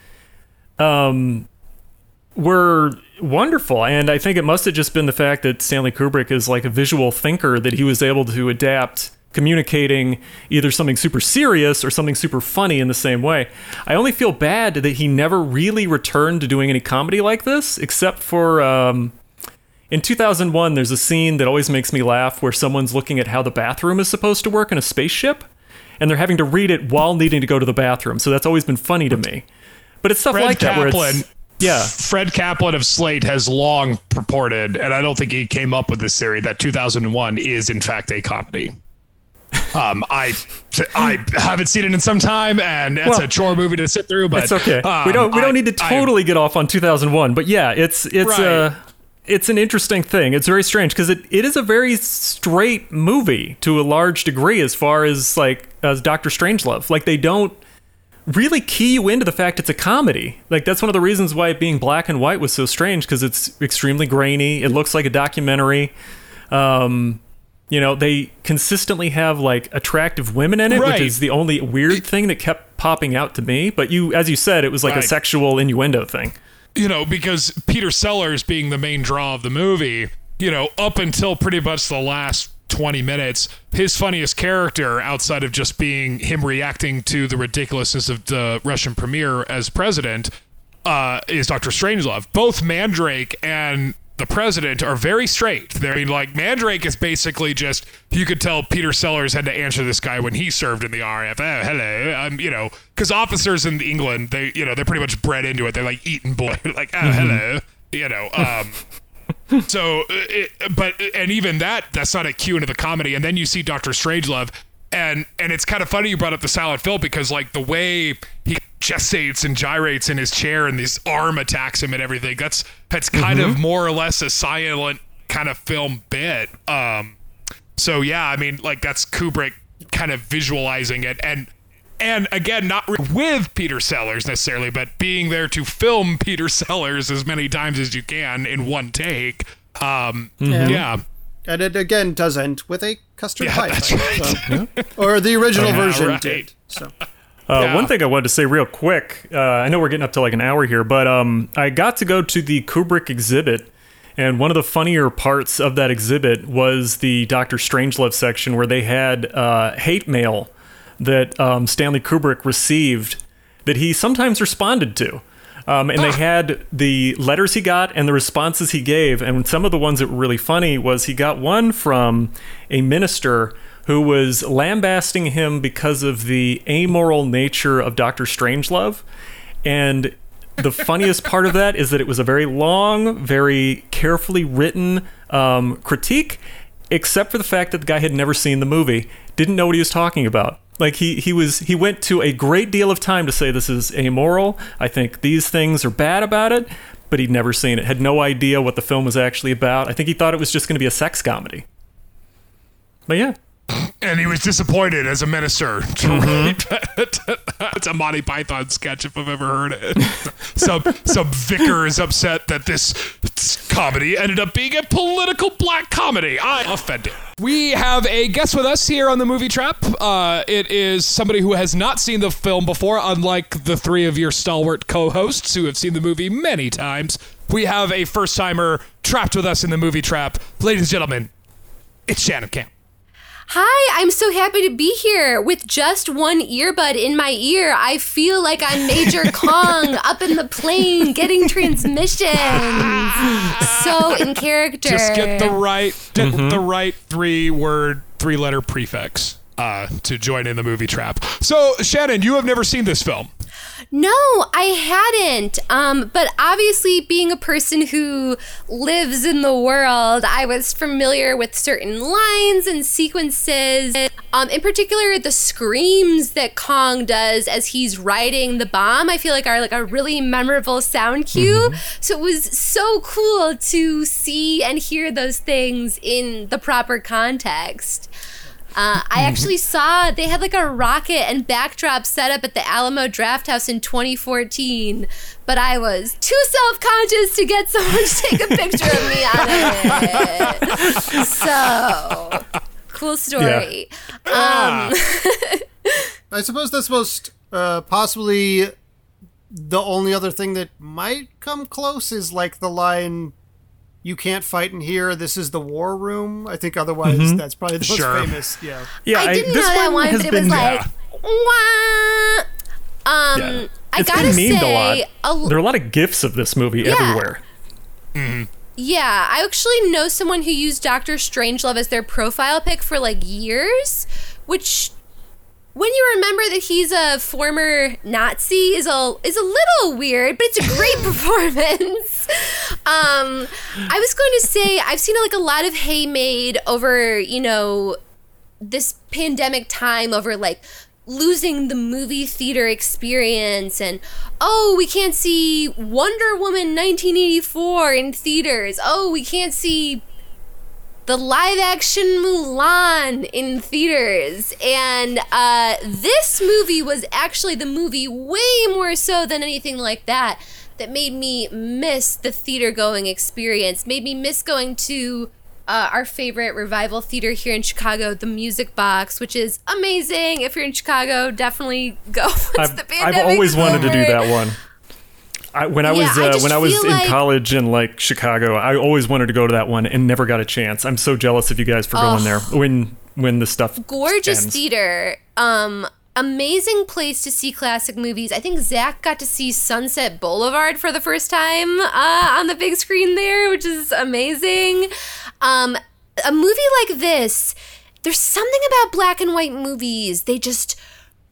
um, were wonderful. And I think it must have just been the fact that Stanley Kubrick is like a visual thinker that he was able to adapt communicating either something super serious or something super funny in the same way. I only feel bad that he never really returned to doing any comedy like this, except for um, in 2001, there's a scene that always makes me laugh where someone's looking at how the bathroom is supposed to work in a spaceship, and they're having to read it while needing to go to the bathroom. So that's always been funny to me. But it's stuff Fred like that where it's yeah. Fred Kaplan of Slate has long purported, and I don't think he came up with this theory, that 2001 is in fact a comedy. Um, I I haven't seen it in some time, and it's Well, a chore movie to sit through. But It's okay. we um, don't we don't I- need to I- totally get off on 2001, but yeah, it's it's Right. uh it's an interesting thing. It's very strange because it, it is a very straight movie to a large degree as far as like as Doctor Strangelove. Like they don't really key you into the fact it's a comedy. Like that's one of the reasons why it being black and white was so strange because it's extremely grainy. It looks like a documentary. Um, you know, they consistently have like attractive women in it, Right. which is the only weird thing that kept popping out to me. But you, as you said, it was like Right. a sexual innuendo thing. you know, because Peter Sellers being the main draw of the movie, you know, up until pretty much the last 20 minutes, his funniest character outside of just being him reacting to the ridiculousness of the Russian premier as president uh, is Dr. Strangelove. Both Mandrake and the president are very straight. They're I mean, like Mandrake is basically just you could tell Peter Sellers had to answer this guy when he served in the RAF. Oh, hello, I'm you know because officers in England they you know they're pretty much bred into it. They're like Eton boy like oh hello you know um. So, uh, it, but and even that that's not a cue into the comedy. And then you see Doctor Strangelove, and and it's kind of funny you brought up the silent film because like the way he gestates and gyrates in his chair and this arm attacks him and everything. That's that's kind of more or less a silent kind of film bit. Um, so yeah, I mean like that's Kubrick kind of visualizing it and. And again, not with Peter Sellers necessarily, but being there to film Peter Sellers as many times as you can in one take. Um, Yeah. And it again does end with a custard Yeah, pie that's fight. so- Or the original Yeah, version right. did. So Uh, Yeah. One thing I wanted to say real quick. Uh, I know we're getting up to like an hour here, but um, I got to go to the Kubrick exhibit, and one of the funnier parts of that exhibit was the Doctor Strangelove section where they had uh, hate mail that um, Stanley Kubrick received that he sometimes responded to. Um, and they had the letters he got and the responses he gave. And some of the ones that were really funny was he got one from a minister who was lambasting him because of the amoral nature of Doctor Strangelove. And the funniest part of that is that it was a very long, very carefully written um, critique, except for the fact that the guy had never seen the movie, didn't know what he was talking about. Like he he was he went to a great deal of time to say this is amoral. I think these things are bad about it, but he'd never seen it. Had no idea what the film was actually about. I think he thought it was just going to be a sex comedy. But yeah, and he was disappointed as a minister. it's a Monty Python sketch if I've ever heard it. some some vicar is upset that this comedy ended up being a political black comedy. I'm offended. We have a guest with us here on the Movie Trap. Uh, it is somebody who has not seen the film before, unlike the three of your stalwart co-hosts who have seen the movie many times. We have a first timer trapped with us in the Movie Trap, ladies and gentlemen. It's Shannon Campe. Hi, I'm so happy to be here. With just one earbud in my ear, I feel like I'm Major Kong up in the plane getting transmissions. So in character. just get the right get the right three word three letter prefix uh, to join in the movie trap. So Shannon, you have never seen this film. No, I hadn't. Um, but obviously, being a person who lives in the world, I was familiar with certain lines and sequences. Um, in particular, the screams that Kong does as he's riding the bomb, I feel like are like a really memorable sound cue. So it was so cool to see and hear those things in the proper context. Uh, I actually saw they had like a rocket and backdrop set up at the Alamo Drafthouse in 2014, but I was too self conscious to get someone to take a picture of me on it. So, cool story. Um, I suppose that's most uh, possibly the only other thing that might come close is like the line you can't fight in here this is the war room i think otherwise that's probably the most Sure. famous yeah yeah. I didn't know this that one, has but it been, was like, wah. Um, Yeah. I it's gotta been say, a lot. a- there are a lot of gifs of this movie Yeah. everywhere. Yeah, I actually know someone who used Doctor Strangelove as their profile pic for like years, which when you remember that he's a former Nazi is a is a little weird, but it's a great performance. Um, I was going to say I've seen like a lot of hay made over, you know, this pandemic time over like losing the movie theater experience and oh we can't see Wonder Woman 1984 in theaters oh we can't see the live action Mulan in theaters and uh, this movie was actually the movie way more so than anything like that that made me miss the theater going experience made me miss going to uh, our favorite revival theater here in Chicago, the Music Box, which is amazing. If you're in Chicago, definitely go. I've, the I've always wanted to do that one. I, when I Yeah, was I uh, just when I was in like- college in like Chicago, I always wanted to go to that one and never got a chance. I'm so jealous of you guys for going there when when the stuff gorgeous ends. theater. Um amazing place to see classic movies. I think zach got to see sunset boulevard for the first time uh, on the big screen there which is amazing. Um a movie like this there's something about black and white movies. They just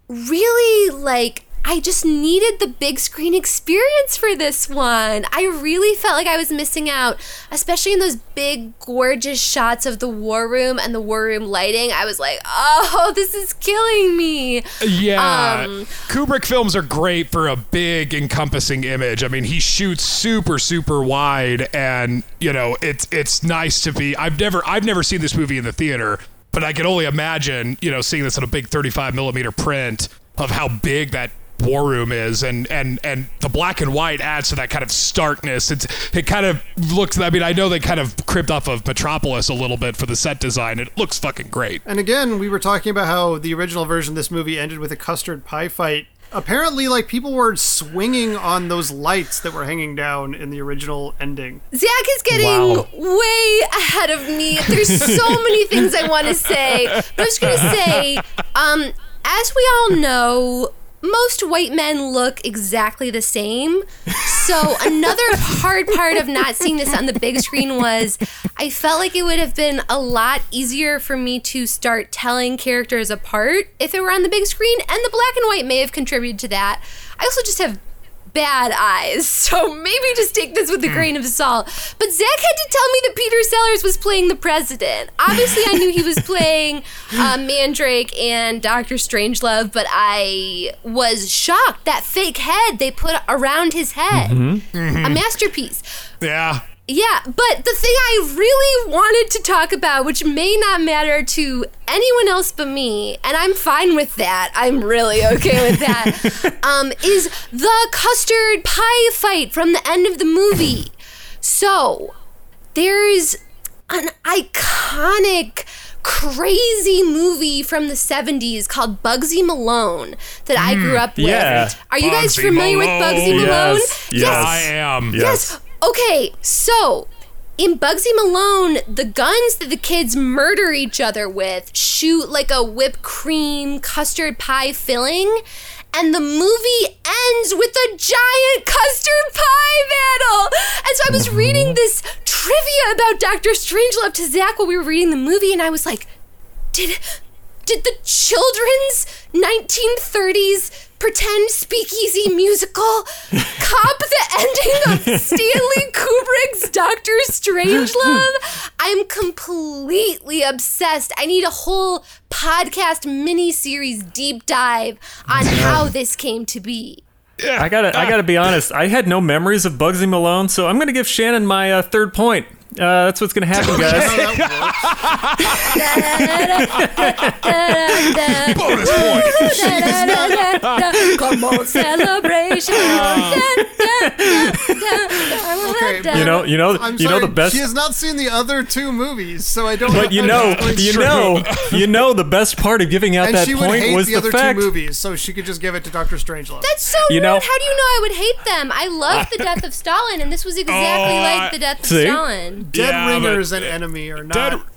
really like I just needed the big screen experience for this one. I really felt like I was missing out, especially in those big, gorgeous shots of the war room and the war room lighting. I was like, oh, this is killing me. Yeah. Um, Kubrick films are great for a big encompassing image. I mean, he shoots super super wide and, you know, it's it's nice to be I've never I've never seen this movie in the theater, but I can only imagine, you know, seeing this on a big 35 millimeter print of how big that war room is and and and the black and white adds to that kind of starkness it's it kind of looks i mean i know they kind of cribbed off of metropolis a little bit for the set design it looks fucking great And again, we were talking about how the original version of this movie ended with a custard pie fight. Apparently, like people were swinging on those lights that were hanging down in the original ending. Zach is getting Wow. way ahead of me. There's so many things I want to say. But I'm just going to say, um, as we all know, most white men look exactly the same. So another hard part of not seeing this on the big screen was I felt like it would have been a lot easier for me to start telling characters apart if it were on the big screen, and the black and white may have contributed to that. I also just have bad eyes, so maybe just take this with a grain of salt. But Zach had to tell me that Peter Sellers was playing the president. Obviously, I knew he was playing uh, Mandrake and Doctor Strangelove, but I was shocked that fake head they put around his head. A masterpiece. yeah Yeah, but the thing I really wanted to talk about, which may not matter to anyone else but me, and I'm fine with that. I'm really okay with that. um, is the custard pie fight from the end of the movie. So there's an iconic crazy movie from the 70s called Bugsy Malone that I grew up with. yeah. Are you guys Bugsy familiar with Bugsy Malone. Malone? Yes, yes. i am Yes. Okay, so in Bugsy Malone, the guns that the kids murder each other with shoot like a whipped cream custard pie filling. And the movie ends with a giant custard pie battle. And so I was mm-hmm. reading this trivia about Doctor Strangelove to Zach while we were reading the movie, and I was like, did did the children's 1930s pretend speakeasy musical cop the ending of Stanley Kubrick's Doctor Strangelove? I'm completely obsessed. I need a whole podcast mini-series deep dive on how this came to be. I gotta, I gotta be honest. I had no memories of Bugsy Malone, so I'm gonna give Shannon my uh, third point. Uh, that's what's gonna happen, guys. bonus point Come on, celebration. Okay, You know, you know, I'm you sorry, know the best. She has not seen the other two movies, so I don't. But you know, you true. know, you know, the best part of giving out and that point hate was the the, other fact. two movies, so she could just give it to Doctor Strangelove. That's so You rude. know- How do you know I would hate them? I love the death of Stalin, and this was exactly Oh, like the death of See? Stalin. Dead Yeah, Ringers but- and Enemy are not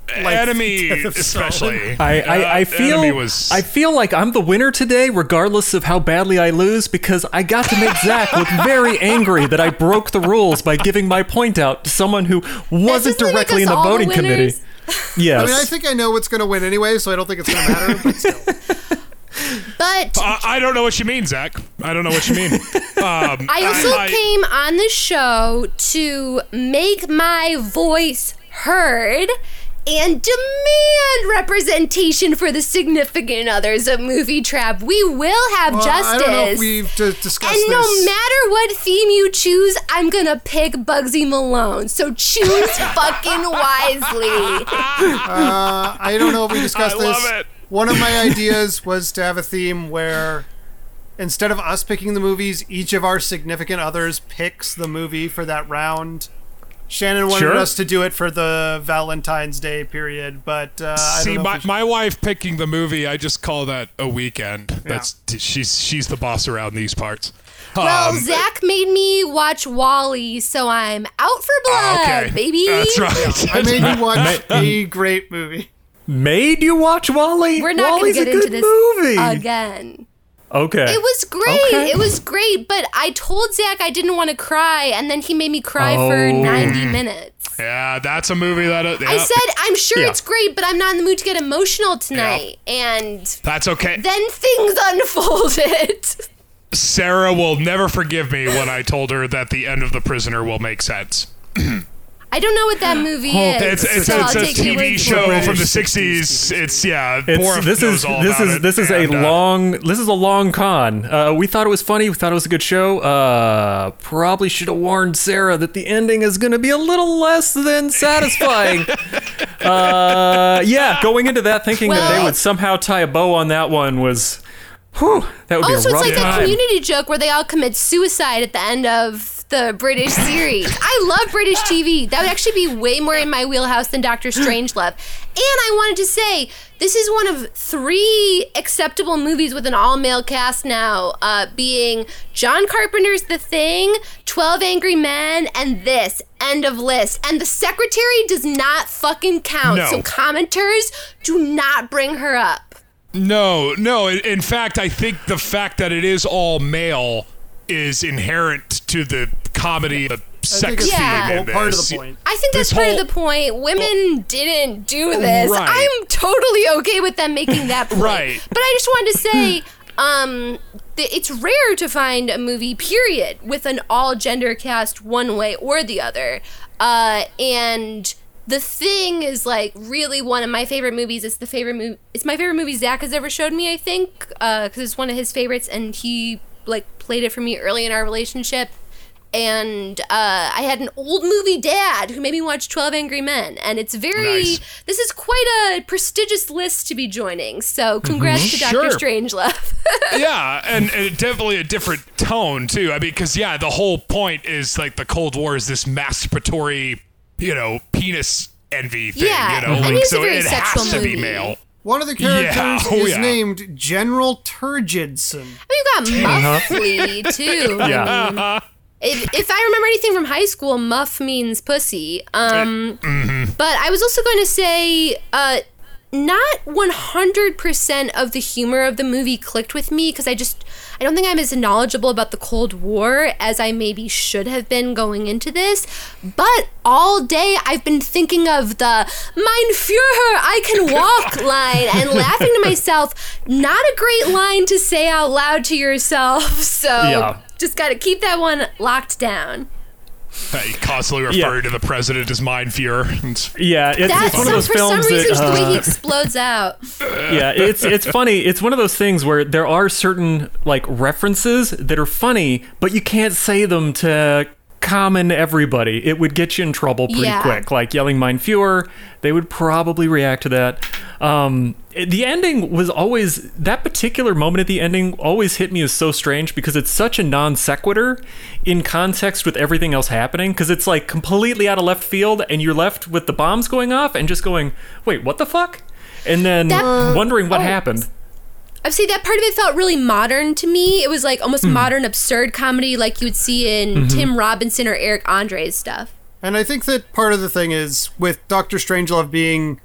dead like enemy Death of Stalin. especially I, I, I feel Enemy was I feel like I'm the winner today, regardless of how badly I lose, because I got to make Zach look very angry that I broke the rules by giving my point out to someone who wasn't Doesn't it make directly in the all the voting committee. winners? Yes. I mean, I think I know what's going to win anyway, so I don't think it's going to matter. But I, I don't know what you mean, Zach. I don't know what you mean. Um, I also I- came on the show to make my voice heard and demand representation for the significant others of Movie Trap. We will have well, justice. I don't know if we've d- discussed and no this. matter what theme you choose, I'm gonna pick Bugsy Malone. So choose fucking wisely. Uh, I don't know if we discussed I this. love it. One of my ideas was to have a theme where instead of us picking the movies, each of our significant others picks the movie for that round. Shannon wanted Sure. us to do it for the Valentine's Day period, but uh, I See, don't know my, if my wife picking the movie, I just call that a weekend. That's she's she's the boss around these parts. Well, Um, Zach made me watch WALL-E, so I'm out for blood, okay, baby. That's right. should- I made you watch a great movie. Made you watch WALL-E? We're not WALL-E's going to a get into good this movie. again. Okay. It was great. Okay. It was great, but I told Zach I didn't want to cry, and then he made me cry for Oh. 90 minutes. yeah, that's a movie that. Uh, I said, I'm sure Yeah. it's great, but I'm not in the mood to get emotional tonight. And that's okay. then things unfolded. Sarah will never forgive me when I told her that the end of The Prisoner will make sense. I don't know what that movie is. It's it's, so it's I'll a TV word show for from the '60s. It's yeah. It's, this knows is all this about is it, this is a and, uh, long this is a long con. Uh, we thought it was funny. We thought it was a good show. Uh, probably should have warned Sarah that the ending is going to be a little less than satisfying. uh, yeah, going into that thinking that they would somehow tie a bow on that one was, whew, that would Also, be a it's like that time. community joke where they all commit suicide at the end of the British series. I love British TV. That would actually be way more in my wheelhouse than Doctor Strangelove. And I wanted to say, this is one of three acceptable movies with an all male cast now, uh, being John Carpenter's The Thing, 12 Angry Men, and this. End of list. And The Secretary does not fucking count. No. So commenters, do not bring her up. No, no. In, in fact, I think the fact that it is all male is inherent to the comedy, the sex it's Yeah. theme in part of the point. I think that's This part whole- of the point. Women didn't do this. Right. I'm totally okay with them making that point. Right. But I just wanted to say, um, it's rare to find a movie, period, with an all gender cast one way or the other. Uh, and the thing is like really one of my favorite movies. It's the favorite movie. It's my favorite movie Zach has ever showed me. I think because it's one of his favorites, and he like played it for me early in our relationship and uh, I had an old movie dad who made me watch 12 Angry Men. And it's very, Nice. this is quite a prestigious list to be joining. So congrats to Dr. Sure. Strangelove. yeah, and, and definitely a different tone too. I mean, because yeah, the whole point is like the Cold War is this masturbatory, you know, penis envy thing. Yeah, you know, like it is a so it has to be male. One of the characters Yeah, oh, is yeah. named General Turgidson. We've got Muffley, too. I Yeah. mean, if, if I remember anything from high school, muff means pussy. Um, But I was also going to say, uh, not 100% of the humor of the movie clicked with me because I just, I don't think I'm as knowledgeable about the Cold War as I maybe should have been going into this. But all day I've been thinking of the Mein Führer, I can walk line and laughing to myself. Not a great line to say out loud to yourself. So Yeah. just got to keep that one locked down. He constantly Yeah. referring to the president as Mein Führer. It's- Yeah, it's, That's it's one of those for some films reason, that just the way he uh, explodes out. yeah, it's it's funny. It's one of those things where there are certain like references that are funny, but you can't say them to common everybody. It would get you in trouble pretty Yeah. quick. Like yelling "Mein Führer," they would probably react to that. Um, the ending was always that particular moment at the ending always hit me as so strange because it's such a non sequitur in context with everything else happening. Because it's like completely out of left field, and you're left with the bombs going off and just going, "Wait, what the fuck?" And then That- wondering what oh. happened. I see that part of it felt really modern to me. It was like almost Hmm. modern absurd comedy, like you would see in Mm-hmm. Tim Robinson or Eric Andre's stuff. And I think that part of the thing is with Doctor Strangelove being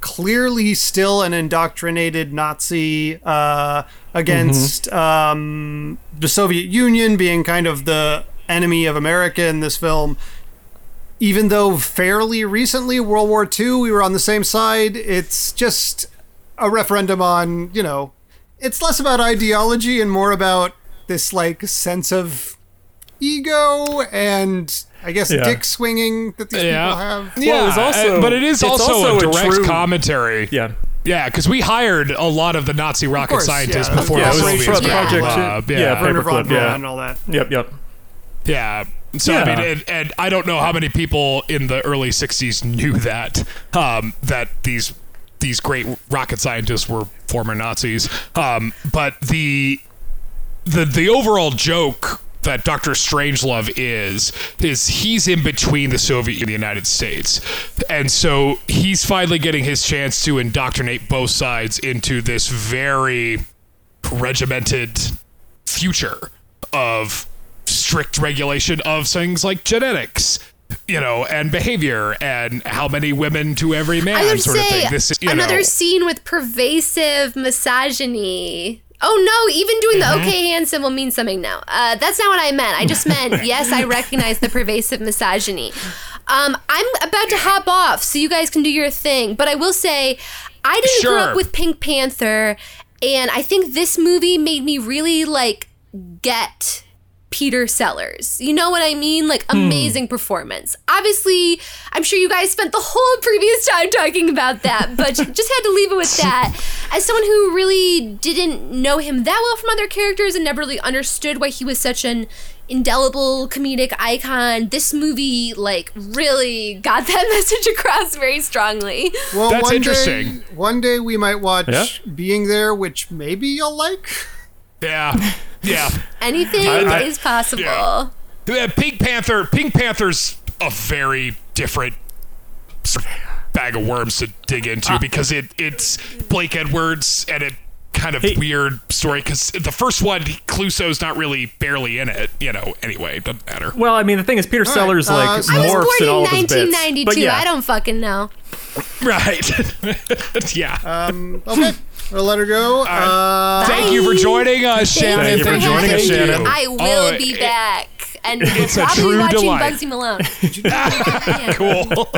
clearly still an indoctrinated Nazi uh, against um, the Soviet Union being kind of the enemy of America in this film. Even though fairly recently, World War II, we were on the same side, it's just a referendum on, you know, it's less about ideology and more about this like sense of ego and I guess Yeah. dick swinging that these yeah, people have. yeah. it was also- uh, but it is also, also a a direct true- commentary. Yeah. Yeah, because we hired a lot of the Nazi rocket course, scientists yeah. before Yeah, the it Soviets for got Project involved. Yeah, Yeah, Werner von Paperclip, yeah. And all that. Yep. Yep. Yeah. So Yeah. I mean, and, and I don't know how many people in the early '60s knew that um, that these these great rocket scientists were former Nazis. Um, but the the the overall joke that Doctor Strangelove is is he's in between the Soviet and the United States, and so he's finally getting his chance to indoctrinate both sides into this very regimented future of strict regulation of things like genetics you know, and behavior, and how many women to every man, sort of thing. This is another know, scene with pervasive misogyny. Oh no, even doing Mm-hmm. the okay hand symbol means something now. Uh, that's not what I meant. I just meant, yes, I recognize the pervasive misogyny. Um, I'm about to hop off so you guys can do your thing, but I will say, I didn't grow up with Pink Panther, and I think this movie made me really like get Peter Sellers. You know what I mean? Like hmm. amazing performance. Obviously, I'm sure you guys spent the whole previous time talking about that, but just had to leave it with that. As someone who really didn't know him that well from other characters and never really understood why he was such an indelible comedic icon, this movie like really got that message across very strongly. Well, That's one interesting. Day, one day we might watch Yeah? Being There, which maybe you'll like. Yeah, yeah. Anything I- is possible. Yeah. Uh, Pink Panther. Pink Panther's a very different bag of worms to dig into Ah. because it it's Blake Edwards and it kind of Hey. weird story because the first one Clouseau's not really barely in it you know anyway doesn't matter Well, I mean, the thing is, Peter Sellers uh, like so- I was morphs born in in all of his bits. 1992. But yeah, I don't fucking know. right yeah Um, okay, we'll let her go. Uh, thank you for joining us Shannon Thank you for joining us, Shannon. I will Oh, be it- back. And it's a probably true watching delight. Bugsy Malone. Yeah. Cool.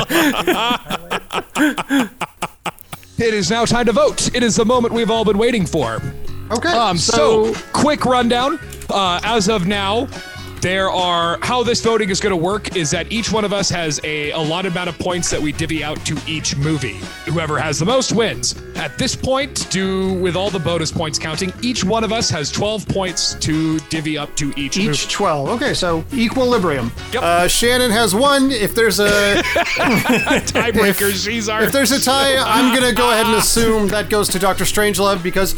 it is now time to vote. It is the moment we've all been waiting for. okay, Um, so, quick rundown. Uh, as of now, there are how this voting is going to work is that each one of us has a allotted amount of points that we divvy out to each movie. Whoever has the most wins. At this point, do with all the bonus points counting, each one of us has 12 points to divvy up to each, movie. each 12. Okay, so equilibrium. Yep. Uh, Shannon has one. If there's a tiebreaker. She's our. if there's a tie, I'm gonna go ahead and assume that goes to Doctor Strangelove because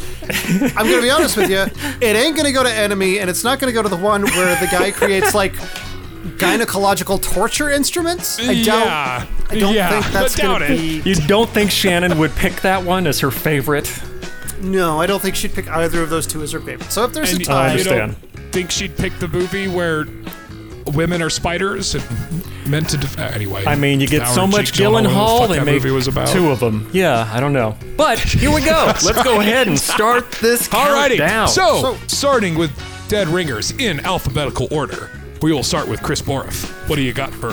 I'm gonna be honest with you, it ain't gonna go to Enemy, and it's not gonna go to the one where the guy creates like gynecological torture instruments. I doubt. yeah, I don't yeah, think that's gonna be. you don't think Shannon would pick that one as her favorite? No, I don't think she'd pick either of those two as her favorite. So if there's And a uh, you tie, understand. don't think she'd pick the movie where women are spiders and meant to def- anyway. I mean, you get so much Jake Gyllenhaal, Gyllenhaal, fuck they that make movie was about. two of them. Yeah, I don't know. But here we go. Let's go ahead and start this Alrighty, countdown. so, So- starting with Dead Ringers in alphabetical order, we will start with Chris Boroff. What do you got for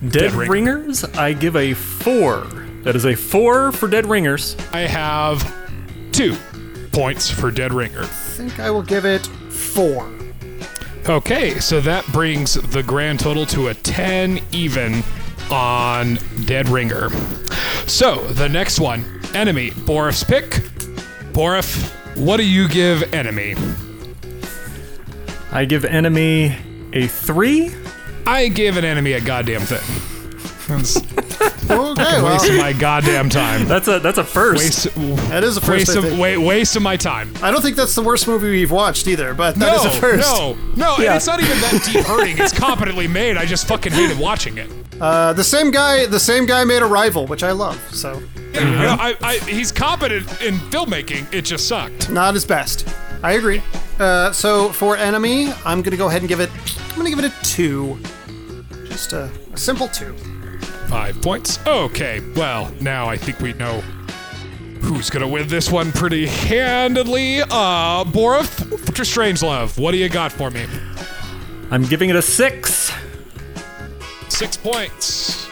Dead, Dead Ringer. Ringers, I give a four. That is a four for Dead Ringers. I have two points for Dead Ringer. I think I will give it four. Okay, so that brings the grand total to a 10 even on Dead Ringer. So, the next one Enemy, Boroff's pick. Boroff, what do you give Enemy? I give Enemy a three. I give an enemy a goddamn thing. That's Okay, waste of my goddamn time. That's a that's a first. Waste, that is a first. waste I, of think. wait, waste of my time. I don't think that's the worst movie we've watched either, but that No, is a first. no, no, Yeah. and it's not even that deep hurting. It's competently made. I just fucking hated watching it. Uh, the same guy, the same guy made Arrival, which I love. So You know, I, I, he's competent in filmmaking. It just sucked. not his best. I agree. Uh, so for Enemy, I'm gonna go ahead and give it. I'm gonna give it a two. Just a, a simple two. Five points. Okay, well, now I think we know who's gonna win this one pretty handedly. Uh, Boroff, Dr. Strangelove, what do you got for me? I'm giving it a six. Six points.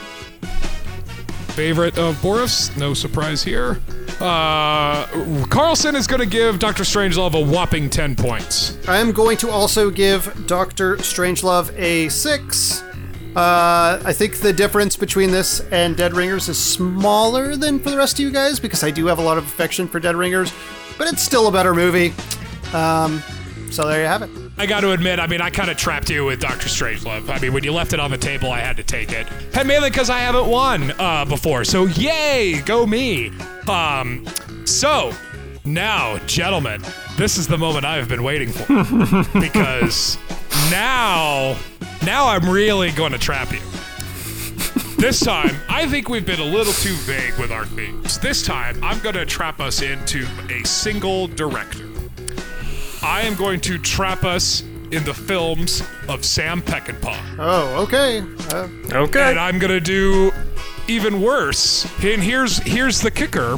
Favorite of Boroff's, no surprise here. Uh, Carlsen is gonna give Dr. Strangelove a whopping 10 points. I am going to also give Doctor Strangelove a six. Uh, I think the difference between this and Dead Ringers is smaller than for the rest of you guys because I do have a lot of affection for Dead Ringers, but it's still a better movie. Um, so there you have it. I got to admit, I mean, I kind of trapped you with Doctor Strangelove. I mean, when you left it on the table, I had to take it, and mainly because I haven't won uh, before. So yay, go me. Um, so now, gentlemen, this is the moment I've been waiting for because now, now I'm really going to trap you. This time, I think we've been a little too vague with our themes. This time, I'm going to trap us into a single director. I am going to trap us in the films of Sam Peckinpah. Oh, okay. Uh, Okay. And I'm gonna do even worse. And here's here's the kicker.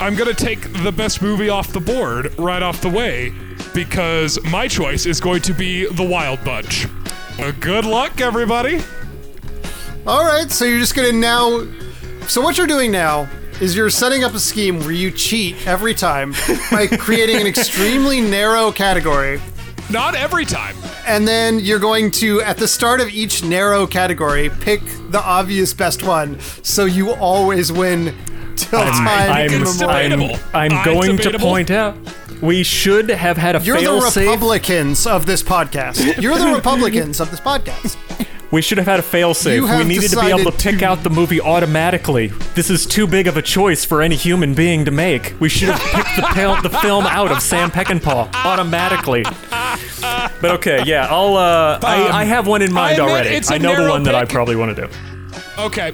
I'm gonna take the best movie off the board right off the way because my choice is going to be The Wild Bunch. Uh, good luck, everybody. all right, so you're just gonna now. So what you're doing now is you're setting up a scheme where you cheat every time by creating an extremely narrow category. Not every time. And then you're going to, at the start of each narrow category, pick the obvious best one, so you always win till time I'm, it's immemorial. I'm, I'm I'm going to point out we should have had a You're fail the safe. Republicans of this podcast. You're the Republicans of this podcast. We should have had a fail safe. We needed to be able to pick to- out the movie automatically. This is too big of a choice for any human being to make. We should have picked the, pal- the film out of Sam Peckinpah automatically. But okay, yeah, I'll. Uh, I, I have one in mind I already. I know the narrow one that I probably want to do. Okay.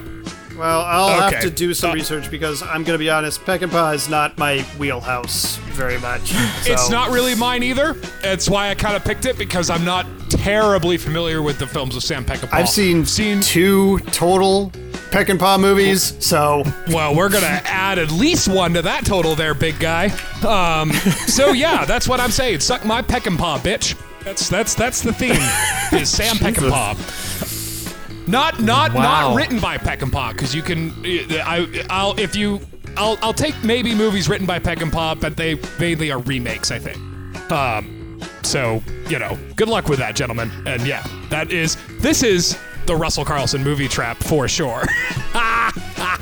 Well, I'll Okay. have to do some Uh, research because I'm going to be honest, Peckinpah is not my wheelhouse very much. It's not really mine either. That's why I kind of picked it because I'm not terribly familiar with the films of Sam Peckinpah. I've seen, seen two total Peckinpah movies, so Well, we're gonna add at least one to that total, there, big guy. Um, so yeah, that's what I'm saying. Suck my Peckinpah, bitch. That's that's that's the theme. Is Sam Peckinpah? Not not Wow. not written by Peckinpah, because you can. I I'll if you I'll I'll take maybe movies written by Peckinpah, but they mainly are remakes, I think. Um, so you know, good luck with that, gentlemen. And yeah, that is this is the Russell Carlsen movie trap for sure.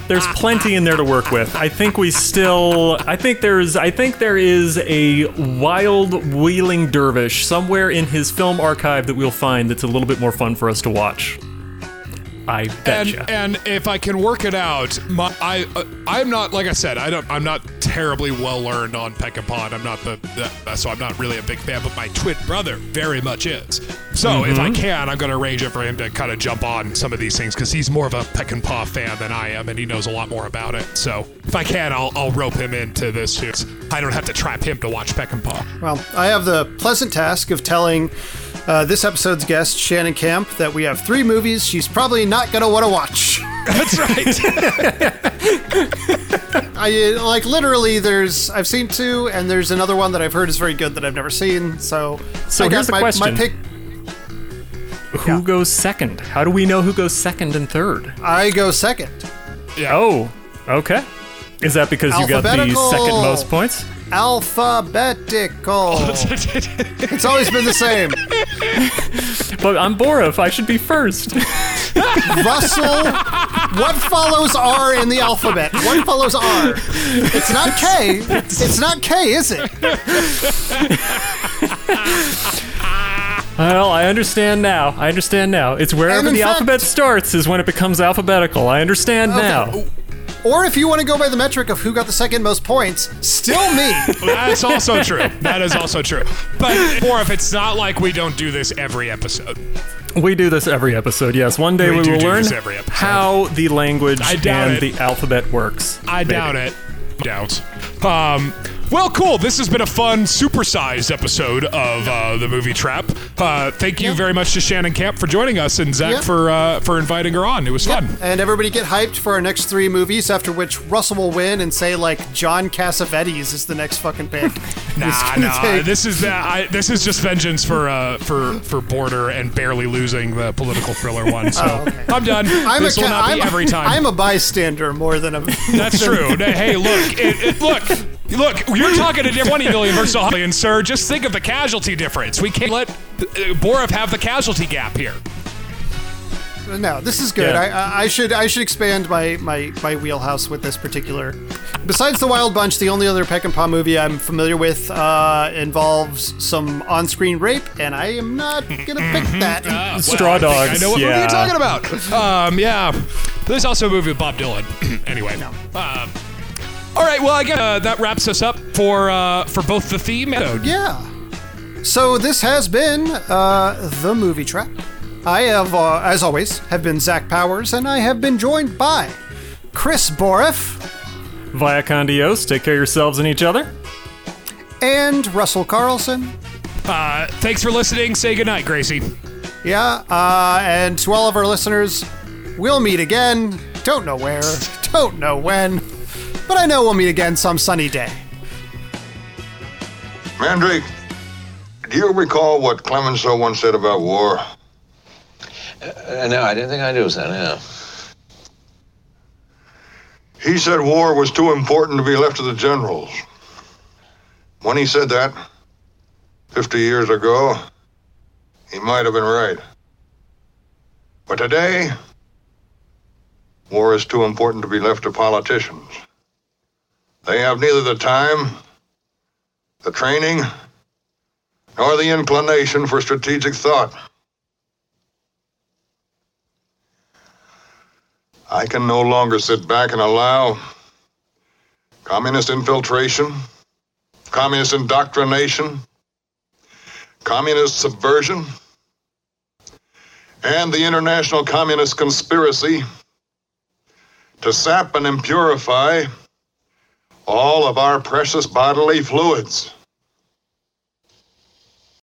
There's plenty in there to work with. I think we still. I think there's. I think there is a wild wheeling dervish somewhere in his film archive that we'll find that's a little bit more fun for us to watch. I and betcha. and if I can work it out, my I uh, I'm not like I said I don't I'm not terribly well learned on Peckinpah. and I'm not the, the so I'm not really a big fan, but my twin brother very much is. So if I can, I'm going to arrange it for him to kind of jump on some of these things because he's more of a Peckinpah fan than I am, and he knows a lot more about it. So if I can, I'll I'll rope him into this. too. I don't have to trap him to watch Peckinpah. Well, I have the pleasant task of telling uh, this episode's guest, Shannon Campe, that we have three movies she's probably not going to want to watch. That's right. I like literally. There's I've seen two, and there's another one that I've heard is very good that I've never seen. So, So I here's got the my, question. My pick. who yeah. goes second? How do we know who goes second and third? I go second. yeah. Oh, okay. Is that because you got the second most points? Alphabetical. it's always been the same. But I'm Borov. I should be first. Russell, what follows R in the alphabet? What follows R? It's not K. It's not K, is it? Well, I understand now. I understand now. It's wherever And in the fact- alphabet starts is when it becomes alphabetical. I understand now. Or if you want to go by the metric of who got the second most points, still me. That's also true. That is also true. But more if it's not like we don't do this every episode. We do this every episode. Yes, one day We we, do will do learn this every episode. how the language I doubt and it. the alphabet works. I Maybe. doubt it. Doubt. Um, well, cool. This has been a fun, supersized episode of uh, the movie Trap. Uh, thank you Yeah. very much to Shannon Campe for joining us and Zach Yeah. for uh, for inviting her on. It was fun. And everybody get hyped for our next three movies, after which Russell will win and say, like, John Cassavetes is the next fucking pick. Nah, nah. take- This is that. I, this is just vengeance for uh, for for Border and barely losing the political thriller one. So Oh, okay. I'm done. I'm this a, will not I'm, be every time. I'm a bystander more than a. That's true. Hey, look, it, it, look, look. You're talking to 20 million versus 100 million, sir. Just think of the casualty difference. We can't let uh, Borov have the casualty gap here. No, this is good. Yeah. I, I I should I should expand my, my, my wheelhouse with this particular. Besides the Wild Bunch, the only other Peckinpah movie I'm familiar with uh, involves some on-screen rape, and I am not gonna pick that. Uh, well, Straw I think I know what movie you're talking about. Um, yeah. There's also a movie with Bob Dylan. anyway. Um, all right. Well, I guess uh, that wraps us up for uh, for both the theme episode. yeah. So this has been uh, the movie trap. I have, uh, as always, have been Zach Powers, and I have been joined by Chris Boriff Via Condios, take care of yourselves and each other. and Russell Carlsen. Uh, thanks for listening. Say goodnight, Gracie. Yeah, uh, and to all of our listeners, we'll meet again. Don't know where, don't know when, but I know we'll meet again some sunny day. Mandrake, do you recall what Clemenceau once said about war? Uh, no, I didn't think I do, son. No. He said war was too important to be left to the generals. When he said that, 50 years ago, he might have been right. But today, war is too important to be left to politicians. They have neither the time, the training, nor the inclination for strategic thought. I can no longer sit back and allow communist infiltration, communist indoctrination, communist subversion, and the international communist conspiracy to sap and impurify all of our precious bodily fluids.